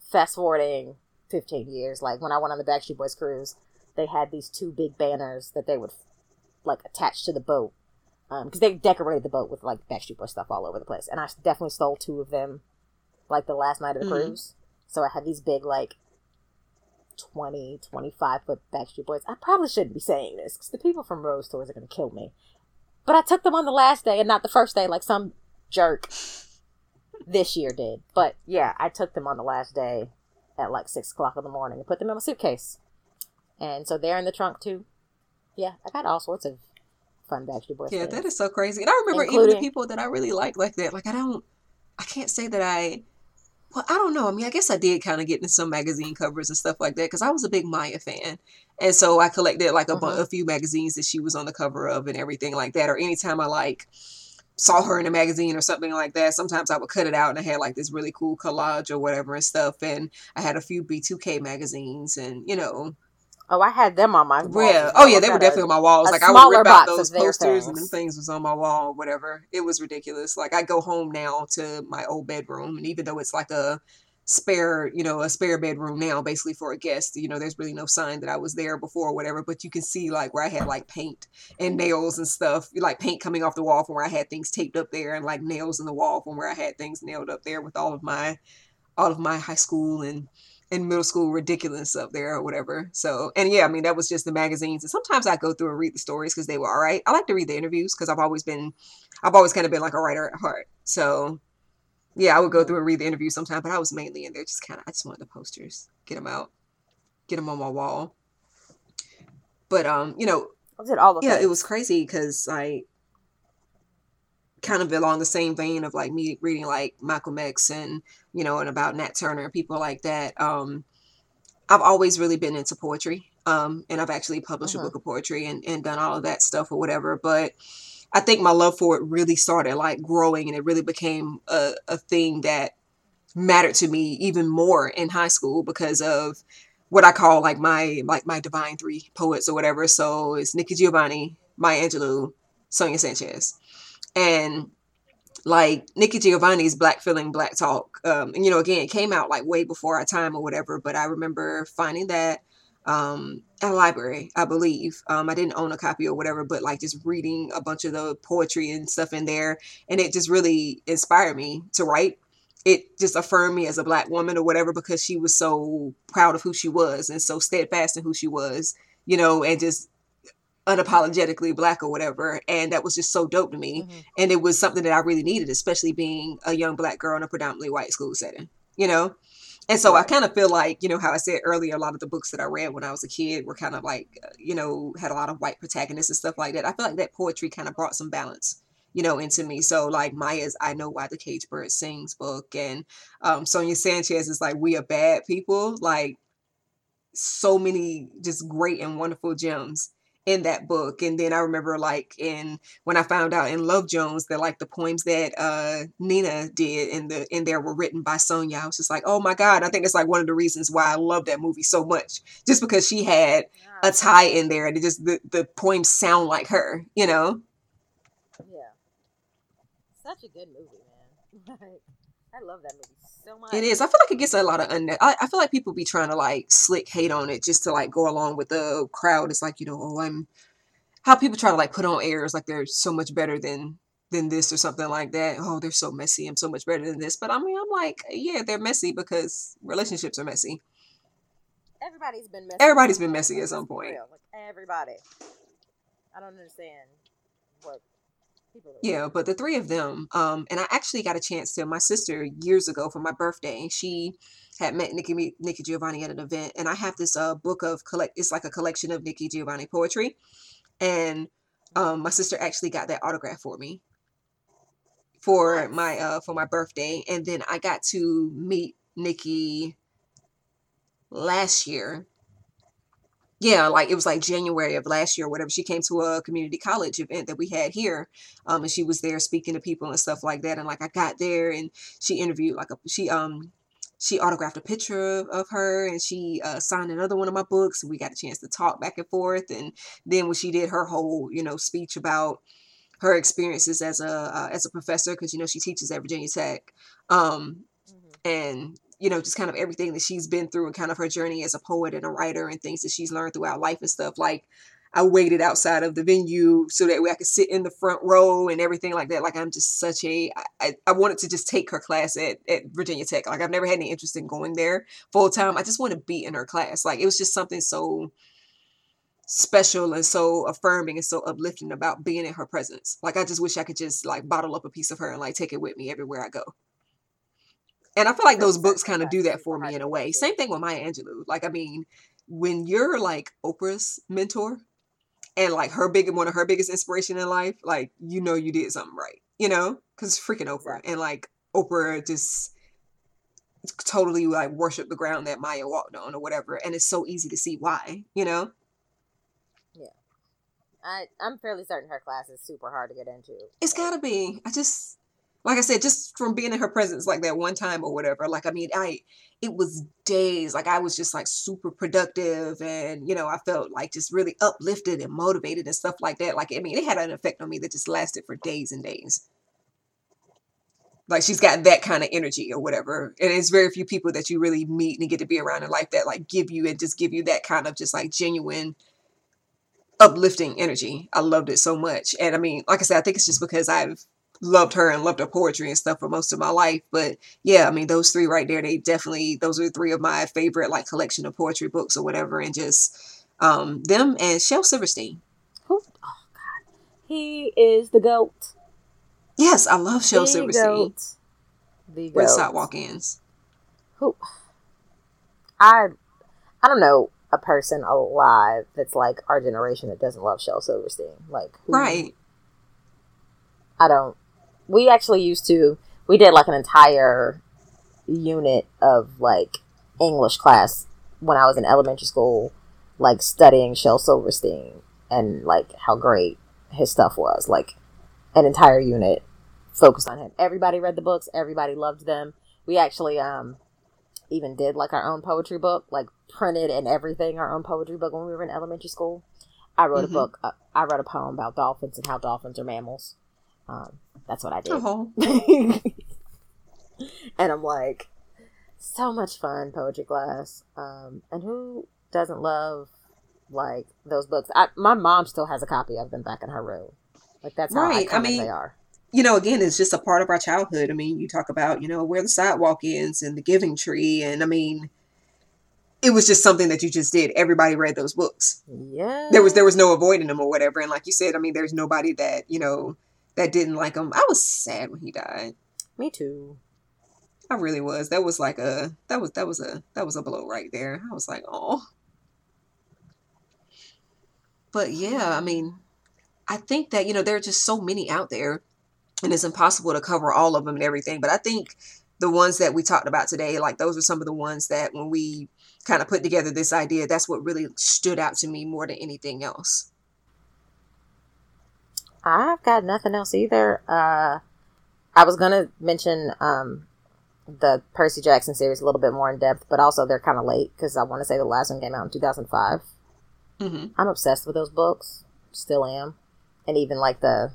fast forwarding fifteen years, like when I went on the Backstreet Boys cruise, they had these two big banners that they would like attach to the boat because um, they decorated the boat with like Backstreet Boys stuff all over the place, and I definitely stole two of them, like the last night of the mm-hmm. cruise. So I had these big like 20, 25 foot Backstreet Boys. I probably shouldn't be saying this because the people from Rose Tours are going to kill me. But I took them on the last day and not the first day like some jerk this year did. But yeah, I took them on the last day at like 6 o'clock in the morning and put them in my suitcase. And so they're in the trunk too. Yeah, I got all sorts of fun Backstreet Boys. Yeah, things. that is so crazy. And I remember Including, even the people that I really like like that. Like I don't, I can't say that I well, I don't know. I mean, I guess I did kind of get into some magazine covers and stuff like that because I was a big Mya fan, and so I collected like a, mm-hmm. a few magazines that she was on the cover of and everything like that. Or anytime I like saw her in a magazine or something like that, sometimes I would cut it out and I had like this really cool collage or whatever and stuff. And I had a few B2K magazines and you know Oh, I had them on my wall. Yeah. Oh, yeah. They were definitely on my walls. Like I would rip out those posters and them things was on my wall, whatever. It was ridiculous. Like I go home now to my old bedroom, and even though it's like a spare, you know, a spare bedroom now, basically for a guest, you know, there's really no sign that I was there before or whatever. But you can see like where I had like paint and mm-hmm. nails and stuff, like paint coming off the wall from where I had things taped up there, and like nails in the wall from where I had things nailed up there with all of my, all of my high school and and middle school ridiculous up there or whatever. So, and yeah, I mean, that was just the magazines. And sometimes I go through and read the stories because they were all right. I like to read the interviews because I've always been, I've always kind of been like a writer at heart. So, yeah, I would go through and read the interview sometimes, but I was mainly in there just kind of, I just wanted the posters, get them out, get them on my wall. But, um, you know, I did all yeah, things. it was crazy because I, kind of along the same vein of like me reading like Malcolm X and you know and about Nat Turner and people like that. Um, I've always really been into poetry. Um, and I've actually published uh-huh. a book of poetry and, and done all of that stuff or whatever. But I think my love for it really started like growing and it really became a, a thing that mattered to me even more in high school because of what I call like my like my divine three poets or whatever. So it's Nikki Giovanni, Maya Angelou, Sonia Sanchez. And like Nikki Giovanni's Black Feeling, Black Talk. Um, and you know, again, it came out like way before our time or whatever, but I remember finding that um, at a library, I believe. Um, I didn't own a copy or whatever, but like just reading a bunch of the poetry and stuff in there. And it just really inspired me to write. It just affirmed me as a black woman or whatever because she was so proud of who she was and so steadfast in who she was, you know, and just unapologetically black or whatever. And that was just so dope to me. Mm-hmm. And it was something that I really needed, especially being a young black girl in a predominantly white school setting, you know? And so I kind of feel like, you know, how I said earlier, a lot of the books that I read when I was a kid were kind of like, uh, you know, had a lot of white protagonists and stuff like that. I feel like that poetry kind of brought some balance, you know, into me. So like Maya's I Know Why the Cage Bird Sings book and um, Sonia Sanchez is like We Are Bad People. Like so many just great and wonderful gems in that book. And then I remember like in when I found out in Love Jones that like the poems that uh Nina did in the in there were written by Sonia. I was just like, oh my God. I think it's like one of the reasons why I love that movie so much. Just because she had yeah. a tie in there and it just the, the poems sound like her, you know? Yeah. Such a good movie, man. I love that movie so much. It is. I feel like it gets a lot of unne- I, I feel like people be trying to like slick hate on it just to like go along with the crowd. It's like, you know, oh I'm how people try to like put on airs like they're so much better than than this or something like that. Oh, they're so messy. I'm so much better than this. But I mean, I'm like, yeah, they're messy because relationships are messy. Everybody's been messy. Everybody's been messy at some point. Like everybody. I don't understand what yeah, but the three of them, um, and I actually got a chance to my sister years ago for my birthday. She had met Nikki Nikki Giovanni at an event, and I have this uh book of collect. It's like a collection of Nikki Giovanni poetry, and um, my sister actually got that autograph for me for my uh for my birthday, and then I got to meet Nikki last year yeah, like it was like January of last year or whatever. She came to a community college event that we had here. Um, and she was there speaking to people and stuff like that. And like I got there and she interviewed like a she um she autographed a picture of her and she uh, signed another one of my books and we got a chance to talk back and forth and then when she did her whole you know speech about her experiences as a uh, as a professor because you know she teaches at Virginia Tech um, mm-hmm. and you know, just kind of everything that she's been through and kind of her journey as a poet and a writer and things that she's learned throughout life and stuff. Like, I waited outside of the venue so that way I could sit in the front row and everything like that. Like, I'm just such a, I, I wanted to just take her class at, at Virginia Tech. Like, I've never had any interest in going there full time. I just want to be in her class. Like, it was just something so special and so affirming and so uplifting about being in her presence. Like, I just wish I could just like bottle up a piece of her and like take it with me everywhere I go. And I feel like those books kind of do that for me in a way. Same thing with Maya Angelou. Like, I mean, when you're like Oprah's mentor and like her big one of her biggest inspiration in life, like you know you did something right, you know, because it's freaking Oprah and like Oprah just totally like worship the ground that Maya walked on or whatever, and it's so easy to see why, you know. Yeah, I I'm fairly certain her class is super hard to get into. It's gotta be. I just like I said, just from being in her presence like that one time or whatever, like I mean, I it was days. Like I was just like super productive and you know, I felt like just really uplifted and motivated and stuff like that. Like I mean, it had an effect on me that just lasted for days and days. Like she's got that kind of energy or whatever. And it's very few people that you really meet and get to be around in life that like give you and just give you that kind of just like genuine uplifting energy. I loved it so much. And I mean, like I said, I think it's just because I've loved her and loved her poetry and stuff for most of my life. But yeah, I mean, those three right there, they definitely, those are three of my favorite like collection of poetry books or whatever. And just um, them and Shel Silverstein. Who? Oh, God. He is the GOAT. Yes, I love Shel the Silverstein. Goat. The goat. West Side Walk-Ins. Who? I, I don't know a person alive that's like our generation that doesn't love Shel Silverstein. Like, who, right. I don't we actually used to we did like an entire unit of like English class when I was in elementary school, like studying Shel Silverstein and like how great his stuff was. Like an entire unit focused on him. Everybody read the books. Everybody loved them. We actually um even did like our own poetry book, like printed and everything, our own poetry book when we were in elementary school. I wrote mm-hmm. a book. Uh, I wrote a poem about dolphins and how dolphins are mammals. Um, that's what I did. Uh-huh. and I'm like, so much fun poetry class. Um, and who doesn't love like those books? I, my mom still has a copy of them back in her room. Like that's how right. I mean, they are. You know, again, it's just a part of our childhood. I mean, you talk about you know where the sidewalk ends and the Giving Tree, and I mean, it was just something that you just did. Everybody read those books. Yeah. There was there was no avoiding them or whatever. And like you said, I mean, there's nobody that you know that didn't like him. I was sad when he died. Me too. I really was. That was like a that was that was a that was a blow right there. I was like, oh. But yeah, I mean, I think that you know there are just so many out there, and it's impossible to cover all of them and everything. But I think the ones that we talked about today, like those are some of the ones that when we kind of put together this idea, that's what really stood out to me more than anything else. I've got nothing else either. Uh, I was gonna mention um, the Percy Jackson series a little bit more in depth, but also they're kind of late because I want to say the last one came out in 2005. Mm-hmm. I'm obsessed with those books, still am, and even like the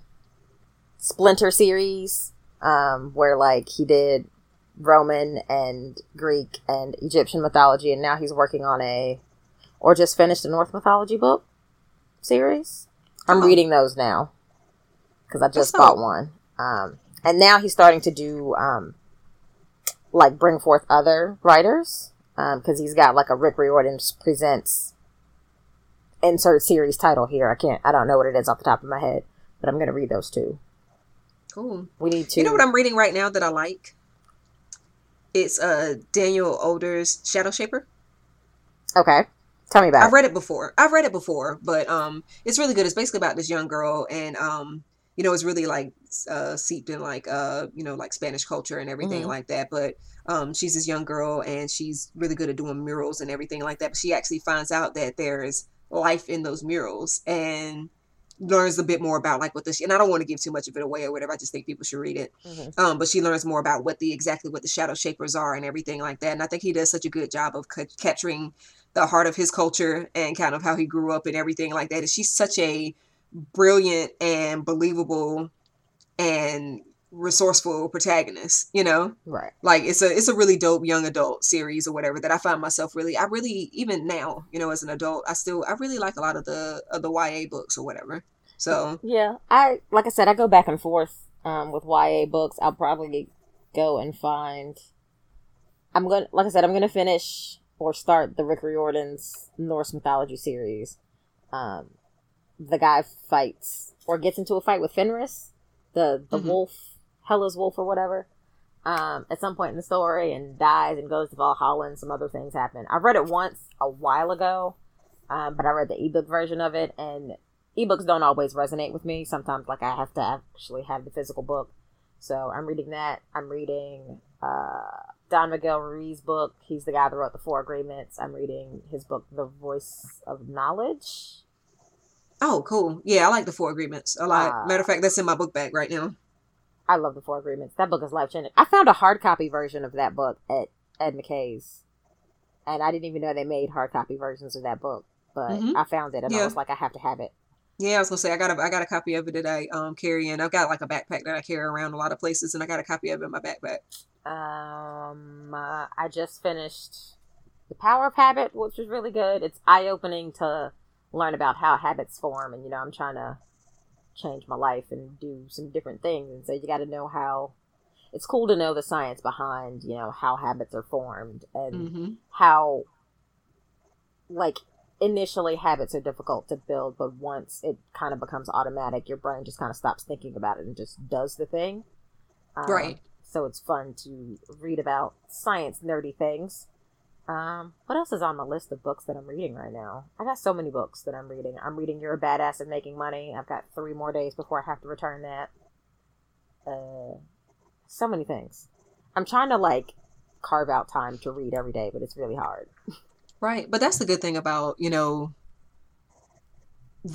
Splinter series, um, where like he did Roman and Greek and Egyptian mythology, and now he's working on a, or just finished a Norse mythology book series. I'm oh. reading those now because I just bought one. Um, and now he's starting to do um, like bring forth other writers because um, he's got like a Rick Riordan presents insert series title here. I can't. I don't know what it is off the top of my head, but I'm gonna read those two. Cool. We need to. You know what I'm reading right now that I like? It's uh Daniel Older's Shadowshaper. Okay. Tell me about it. I've it. read it before. I've read it before, but um it's really good. It's basically about this young girl and um you know, it's really like uh, seeped in like uh, you know, like Spanish culture and everything mm-hmm. like that. But um, she's this young girl and she's really good at doing murals and everything like that. But she actually finds out that there's life in those murals and learns a bit more about like what the and I don't want to give too much of it away or whatever. I just think people should read it. Mm-hmm. Um, but she learns more about what the exactly what the shadow shapers are and everything like that. And I think he does such a good job of c- capturing the heart of his culture and kind of how he grew up and everything like that. And she's such a brilliant and believable and resourceful protagonist you know? Right. Like it's a it's a really dope young adult series or whatever that i find myself really i really even now you know as an adult i still i really like a lot of the of the ya books or whatever. So yeah i like i said i go back and forth um with ya books. I'll probably go and find i'm gonna like i said i'm gonna finish or start the rick riordan's norse mythology series um the guy fights or gets into a fight with Fenris, the the mm-hmm. wolf, Hella's wolf or whatever, um, at some point in the story and dies and goes to Valhalla and some other things happen. I read it once a while ago, um, but I read the ebook version of it and ebooks don't always resonate with me. Sometimes like I have to actually have the physical book. So I'm reading that. I'm reading uh, Don Miguel Ruiz's book. He's the guy that wrote the Four Agreements. I'm reading his book, The Voice of Knowledge. Oh, cool. Yeah, I like the Four Agreements a lot. Uh, Matter of fact, that's in my book bag right now. I love the Four Agreements. That book is life changing. I found a hard copy version of that book at Ed McKay's, and I didn't even know they made hard copy versions of that book. But mm-hmm. I found it, and yeah. I was like, I have to have it. Yeah, I was gonna say I got a I got a copy of it that I um carry in. I've got like a backpack that I carry around a lot of places, and I got a copy of it in my backpack. Um, uh, I just finished the Power of Habit, which was really good. It's eye opening to learn about how habits form and you know i'm trying to change my life and do some different things. And so you got to know how it's cool to know the science behind you know how habits are formed and mm-hmm. how like initially habits are difficult to build but once it kind of becomes automatic your brain just kind of stops thinking about it and just does the thing. Um, right. so it's fun to read about science nerdy things um, what else is on the list of books that I'm reading right now? I got so many books that I'm reading. I'm reading You're a Badass at Making Money. I've got three more days before I have to return that. Uh, so many things. I'm trying to like carve out time to read every day, but it's really hard. Right. But that's the good thing about, you know,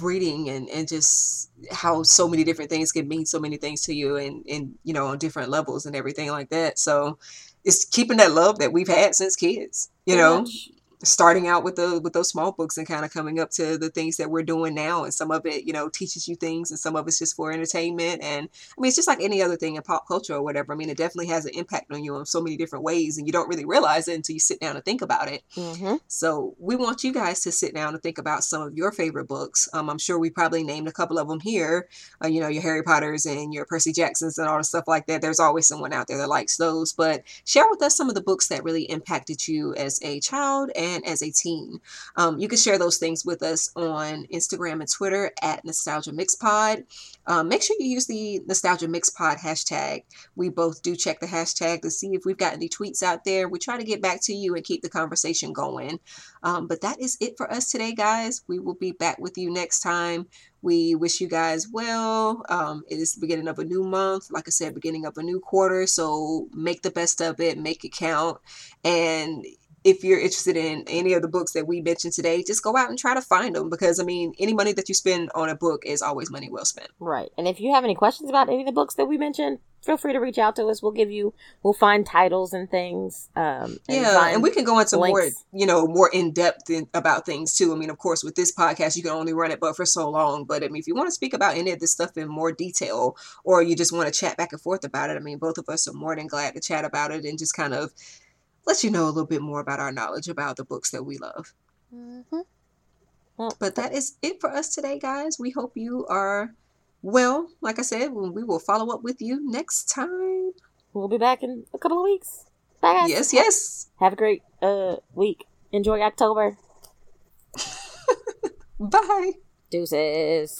reading and, and just how so many different things can mean so many things to you and, and, you know, on different levels and everything like that. So it's keeping that love that we've had since kids, you Pretty know, much. Starting out with the with those small books and kind of coming up to the things that we're doing now and some of it you know teaches you things and some of it's just for entertainment and i mean it's just like any other thing in pop culture or whatever i mean it definitely has an impact on you in so many different ways and you don't really realize it until you sit down and think about it Mm-hmm. so we want you guys to sit down and think about some of your favorite books. Um, I'm sure we probably named a couple of them here. Uh, you know, your Harry Potters and your Percy Jacksons and all the stuff like that. There's always someone out there that likes those. But share with us some of the books that really impacted you as a child and as a teen. Um, you can share those things with us on Instagram and Twitter at Nostalgia Mix Pod. Um, make sure you use the Nostalgia Mix Pod hashtag. We both do check the hashtag to see if we've got any tweets out there. We try to get back to you and keep the conversation going. Um, but that is it for us today, guys. We will be back with you next time. We wish you guys well. Um, it is the beginning of a new month. Like I said, beginning of a new quarter. So make the best of it, make it count. And if you're interested in any of the books that we mentioned today, just go out and try to find them because I mean, any money that you spend on a book is always money well spent. Right. And if you have any questions about any of the books that we mentioned, feel free to reach out to us. We'll give you, we'll find titles and things. Um, and yeah, and we can go into more, you know, more in depth in, about things too. I mean, of course, with this podcast, you can only run it but for so long. But I mean, if you want to speak about any of this stuff in more detail, or you just want to chat back and forth about it, I mean, both of us are more than glad to chat about it and just kind of let you know a little bit more about our knowledge about the books that we love. Mhm. Well, But that is it for us today, guys. We hope you are well. Like I said, we will follow up with you next time. we'll be back in a couple of weeks. Bye, guys. Yes, yes. Have a great uh week. Enjoy October. Bye. Deuces.